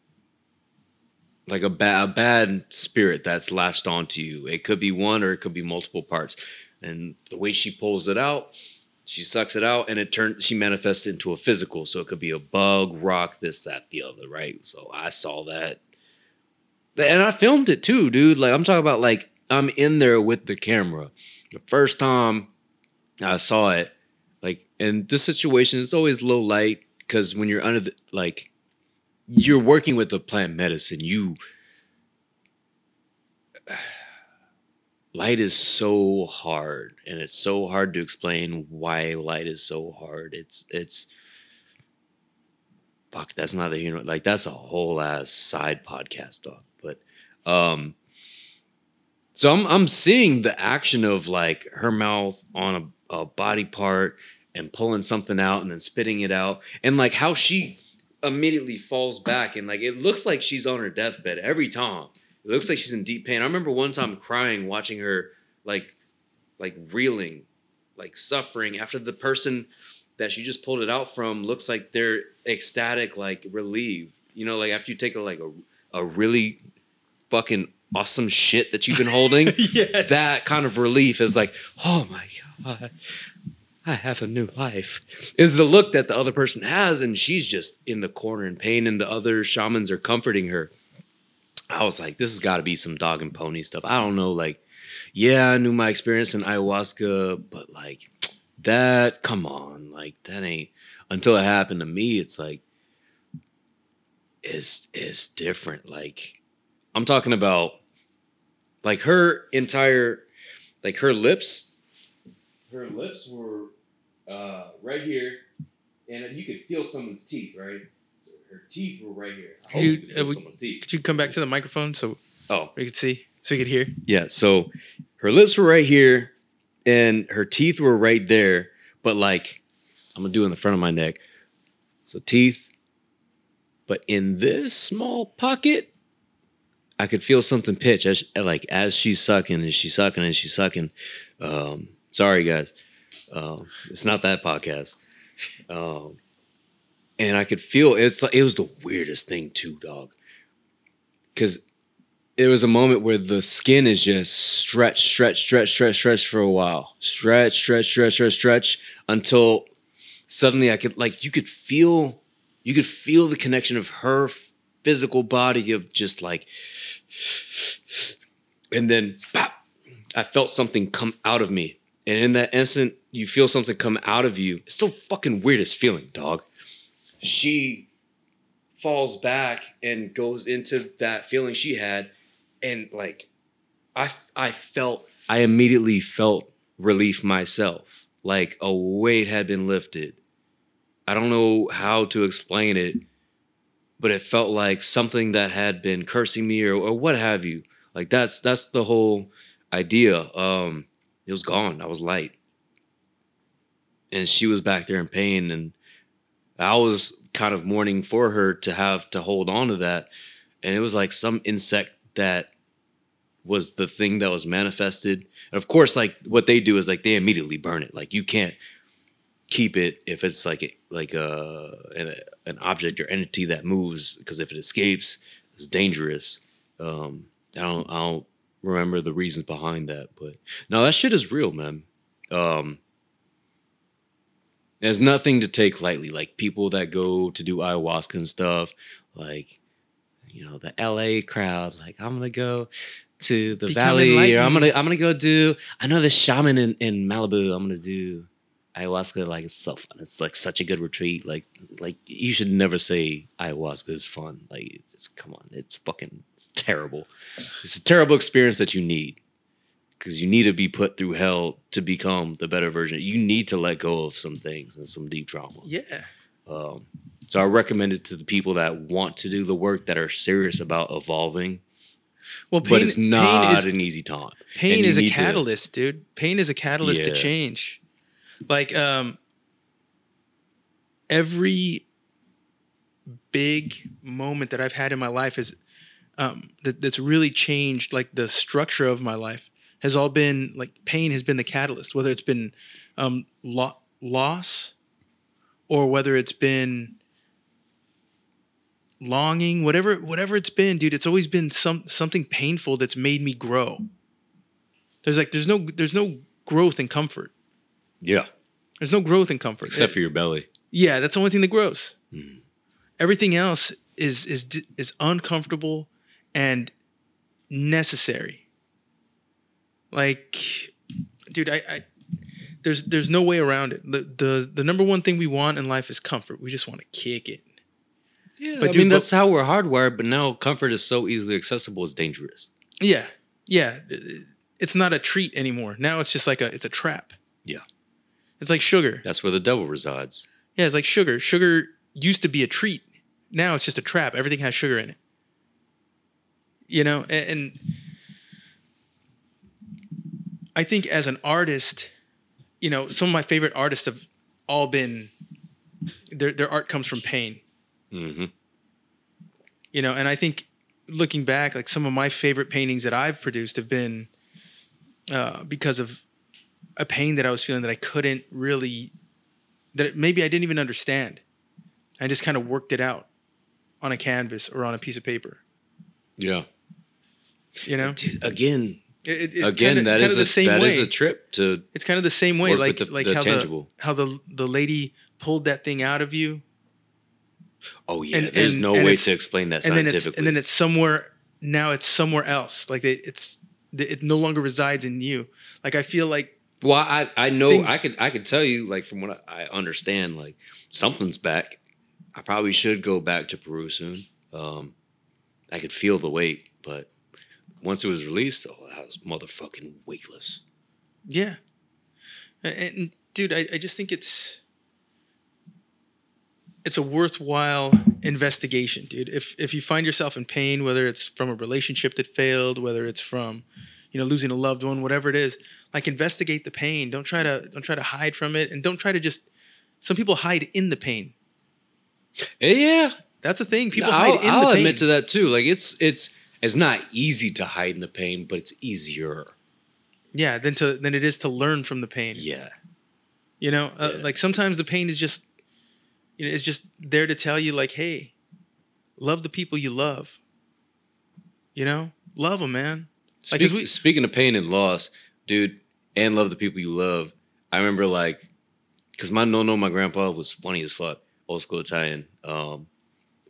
S2: like a bad, a bad spirit that's latched onto you. It could be one or it could be multiple parts. And the way she pulls it out she sucks it out and it turns she manifests into a physical so it could be a bug rock this that the other right? So i saw that. And i filmed it too dude. Like i'm talking about like i'm in there with the camera. The first time I saw it, like in this situation, it's always low light because when you're under the like, you're working with the plant medicine. You light is so hard, and it's so hard to explain why light is so hard. It's it's fuck. That's not the know like that's a whole ass side podcast, dog. But um. So I'm I'm seeing the action of like her mouth on a, a body part and pulling something out and then spitting it out and like how she immediately falls back and like it looks like she's on her deathbed every time. It looks like she's in deep pain. I remember one time crying watching her like like reeling, like suffering after the person that she just pulled it out from looks like they're ecstatic, like relieved. You know, like after you take a like a, a really fucking awesome shit that you've been holding, <laughs>
S1: yes.
S2: that kind of relief is like, oh my god, I have a new life. Is the look that the other person has, and she's just in the corner in pain, and the other shamans are comforting her. I was like, this has got to be some dog and pony stuff. I don't know, like, yeah, I knew my experience in ayahuasca, but like that, come on, like that ain't until it happened to me. It's like, it's it's different. Like, I'm talking about, like her entire, like her lips, her lips were uh, right here, and you could feel someone's teeth, right? Her teeth were right here. I hope
S1: You-
S2: could
S1: uh, we- Could you come back to the microphone so
S2: Oh,
S1: we could see, so we could hear?
S2: yeah. So her lips were right here, and her teeth were right there. But like, I'm gonna do it in the front of my neck. So teeth, but in this small pocket, I could feel something pitch as like as she's sucking and she's sucking and she's sucking. Um, sorry guys, um, it's not that podcast. Um, and I could feel it's like it was the weirdest thing too, dog. Because it was a moment where the skin is just stretch, stretch, stretch, stretch, stretch for a while. Stretch, stretch, stretch, stretch, stretch until suddenly I could like you could feel you could feel the connection of her physical body of just like and then I felt something come out of me. And in that instant, you feel something come out of you. It's the fucking weirdest feeling, dog. She falls back and goes into that feeling she had and like I I felt I immediately felt relief myself. Like a weight had been lifted. I don't know how to explain it, but it felt like something that had been cursing me or, or what have you. Like that's that's the whole idea. Um it was gone. I was light. And she was back there in pain and I was kind of mourning for her to have to hold on to that. And it was like some insect that was the thing that was manifested. And of course, like what they do is like they immediately burn it. Like you can't keep it if it's like a, like a an, an object or entity that moves because if it escapes, it's dangerous. Um, I don't I don't remember the reasons behind that, but no, that shit is real, man. Um, there's nothing to take lightly. Like people that go to do ayahuasca and stuff, like you know the LA crowd. Like I'm gonna go to the
S1: Become
S2: valley, or I'm gonna I'm gonna go do. I know this shaman in in Malibu. I'm gonna do ayahuasca. Like it's so fun. It's like such a good retreat. Like like you should never say ayahuasca is fun. Like it's, come on, it's fucking it's terrible. It's a terrible experience that you need because you need to be put through hell to become the better version. You need to let go of some things and some deep trauma.
S1: Yeah.
S2: Um, so I recommend it to the people that want to do the work that are serious about evolving,
S1: Well, pain,
S2: but it's not
S1: pain is
S2: an easy time.
S1: pain is a
S2: need to-
S1: catalyst, dude. Pain is a catalyst to change. Like um every big moment that I've had in my life is um that, that's really changed like the structure of my life has all been like pain has been the catalyst, whether it's been um lo- loss or whether it's been longing, whatever whatever it's been, dude, it's always been some something painful that's made me grow. There's like there's no there's no growth in comfort.
S2: Yeah,
S1: There's no growth in comfort.
S2: except for your belly.
S1: yeah, that's the only thing that grows.
S2: Mhm.
S1: Everything else is is is uncomfortable and necessary. Like, dude, I, I there's there's no way around it. The, the the number one thing we want in life is comfort. We just want to kick it.
S2: Yeah,
S1: But
S2: but I
S1: dude,
S2: mean
S1: but-
S2: that's how we're hardwired. But now comfort is so easily accessible. It's dangerous.
S1: Yeah, yeah. It's not a treat anymore. Now it's just like a it's a trap.
S2: Yeah.
S1: It's like sugar.
S2: That's where the devil resides.
S1: Yeah, it's like sugar. Sugar used to be a treat. Now it's just a trap. Everything has sugar in it. You know, and, and I think as an artist, you know, some of my favorite artists have all been their their art comes from pain.
S2: Mm-hmm.
S1: You know, and I think looking back, like some of my favorite paintings that I've produced have been uh, because of a pain that I was feeling that I couldn't really that maybe I didn't even understand. I just kind of worked it out on a canvas or on a piece of paper.
S2: Yeah.
S1: You know,
S2: again,
S1: It- it-
S2: again,
S1: kinda-
S2: that
S1: it's
S2: is a
S1: the same
S2: that
S1: way.
S2: is a trip to
S1: It's kind of the same way, like
S2: the-
S1: like
S2: the
S1: how
S2: tangible.
S1: the how the the lady pulled that thing out of you,
S2: Oh yeah,
S1: And-
S2: there's
S1: and-
S2: no
S1: and
S2: way to explain that
S1: and then
S2: scientifically.
S1: it's and then it's somewhere now. It's somewhere else. Like it, it's it no longer resides in you. Like I feel like
S2: well, I I know
S1: things-
S2: I could I could tell you like from what I I understand like something's back. I probably should go back to Peru soon. Um, I could feel the weight, but once it was released, oh, that was motherfucking weightless.
S1: yeah, and, and dude, I, I just think it's it's a worthwhile investigation, dude. If if you find yourself in pain, whether it's from a relationship that failed, whether it's from you know losing a loved one, whatever it is, like investigate the pain. Don't try to don't try to hide from it, and don't try to just. Some people hide in the pain.
S2: Eh, Yeah,
S1: That's the thing. People
S2: I'll,
S1: hide in
S2: I'll
S1: the pain.
S2: admit to that too. Like it's it's it's not easy to hide in the pain, but it's easier.
S1: Yeah, than to than it is to learn from the pain.
S2: Yeah,
S1: You know, uh,
S2: Yeah.
S1: like sometimes the pain is just, you know, it's just there to tell you, like, hey, love the people you love. You know, love them, man. Like,
S2: Speak-
S1: we-
S2: speaking of pain and loss, dude, and love the people you love. I remember like, cause my no no my grandpa was funny as fuck, old school Italian. Um,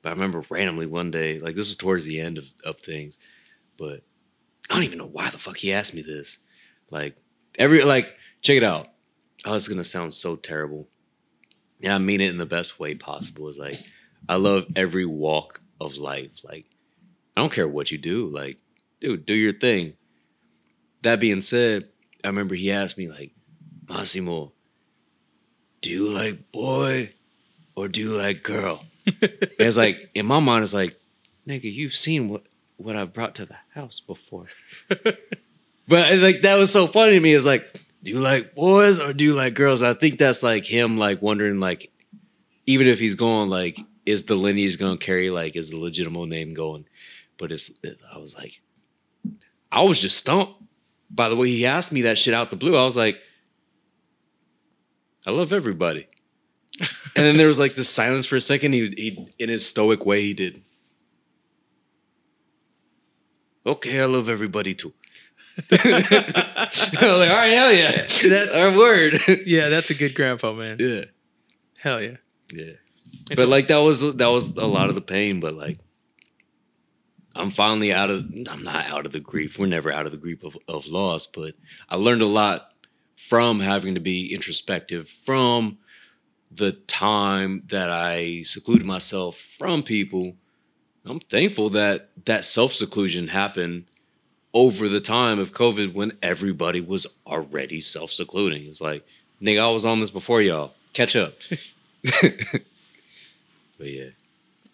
S2: but I remember randomly one day, like this was towards the end of, of things, but I don't even know why the fuck he asked me this. Like every like, check it out. Oh, it's gonna sound so terrible. Yeah, I mean it in the best way possible. Is like, I love every walk of life. Like, I don't care what you do. Like, dude, do your thing. That being said, I remember he asked me like, Massimo, do you like boy or do you like girl? It's like in my mind, it's like, nigga, you've seen what what I've brought to the house before. <laughs> but uh, like that was so funny to me. It's like, do you like boys or do you like girls? I think that's like him like wondering like, even if he's going like, is the lineage gonna carry like is the legitimate name going? But it's I was like, I was just stumped by the way he asked me that shit out the blue. I was like, I love everybody. And then there was like this silence for a second. He, he in his stoic way, he did. Okay, I love everybody too. <laughs> I was like, all right, hell yeah.
S1: That's-
S2: our word. <laughs>
S1: yeah, that's a good grandpa, man.
S2: yeah.
S1: Hell yeah.
S2: Yeah.
S1: It's
S2: but
S1: a-
S2: like that was that was a lot of the pain, but like I'm finally out of I'm not out of the grief. We're never out of the grief of, of loss, but I learned a lot from having to be introspective, from the time that I secluded myself from people. I'm thankful that that self seclusion happened over the time of COVID when everybody was already self secluding. It's like, nigga, I was on this before y'all. Catch up. <laughs> but yeah.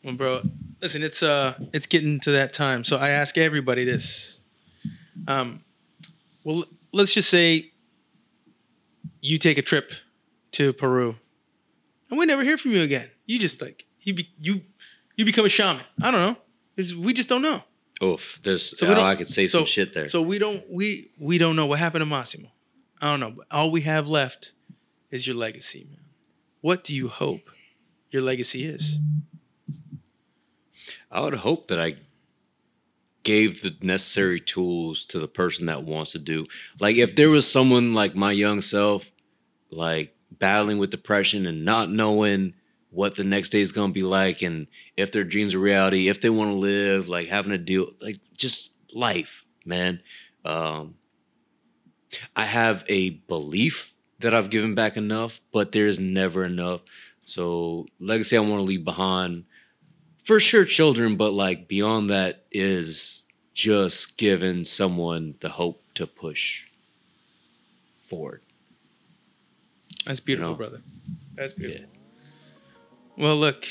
S1: Well, bro, listen, it's uh, it's getting to that time. So I ask everybody this. Um, well, let's just say you take a trip to Peru, and we never hear from you again. You just like you be you you become a shaman. I don't know. It's, we just don't know.
S2: Oof, there's
S1: So
S2: oh, I could say
S1: so-
S2: some shit there.
S1: So we don't we we don't know what happened to Massimo. I don't know. But all we have left is your legacy, man. What do you hope your legacy is?
S2: I would hope that I gave the necessary tools to the person that wants to do. Like if there was someone like my young self, like battling with depression and not knowing what the next day is gonna be like, and if their dreams are reality, if they want to live, like having to deal, like just life, man. Um, I have a belief that I've given back enough, but there's never enough. So legacy I want to leave behind for sure children, but like beyond that is just giving someone the hope to push forward.
S1: That's beautiful,
S2: know?
S1: brother. That's beautiful. Well, look,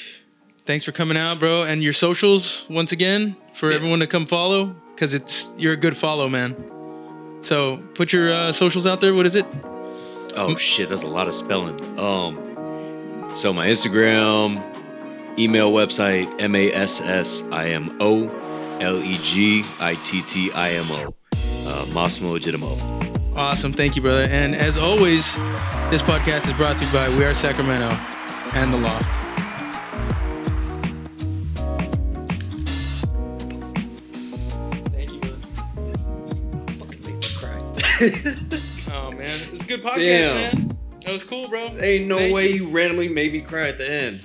S1: thanks for coming out, bro, and your socials once again for
S2: Yeah.
S1: everyone to come follow because it's you're a good follow, man. So put your uh, socials out there. What is it?
S2: Oh shit, that's a lot of spelling. Um So my Instagram, email website, M A S S I M O L E G I T T I M O. Uh, Massimo Legittimo.
S1: Awesome. Thank you, brother. And as always, this podcast is brought to you by We Are Sacramento and The Loft. Thank you, brother.
S4: Fucking make me cry.
S1: Oh, man. It was a good podcast,
S4: Damn.
S1: man. That was cool, bro.
S4: Ain't no
S1: Thank
S4: way
S1: you.
S4: you randomly made me cry at the end.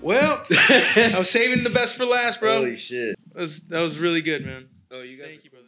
S1: Well, <laughs> I was saving the best for last, bro.
S4: Holy shit.
S1: That was, that was really good, man.
S4: Oh, you guys.
S1: Thank you, brother.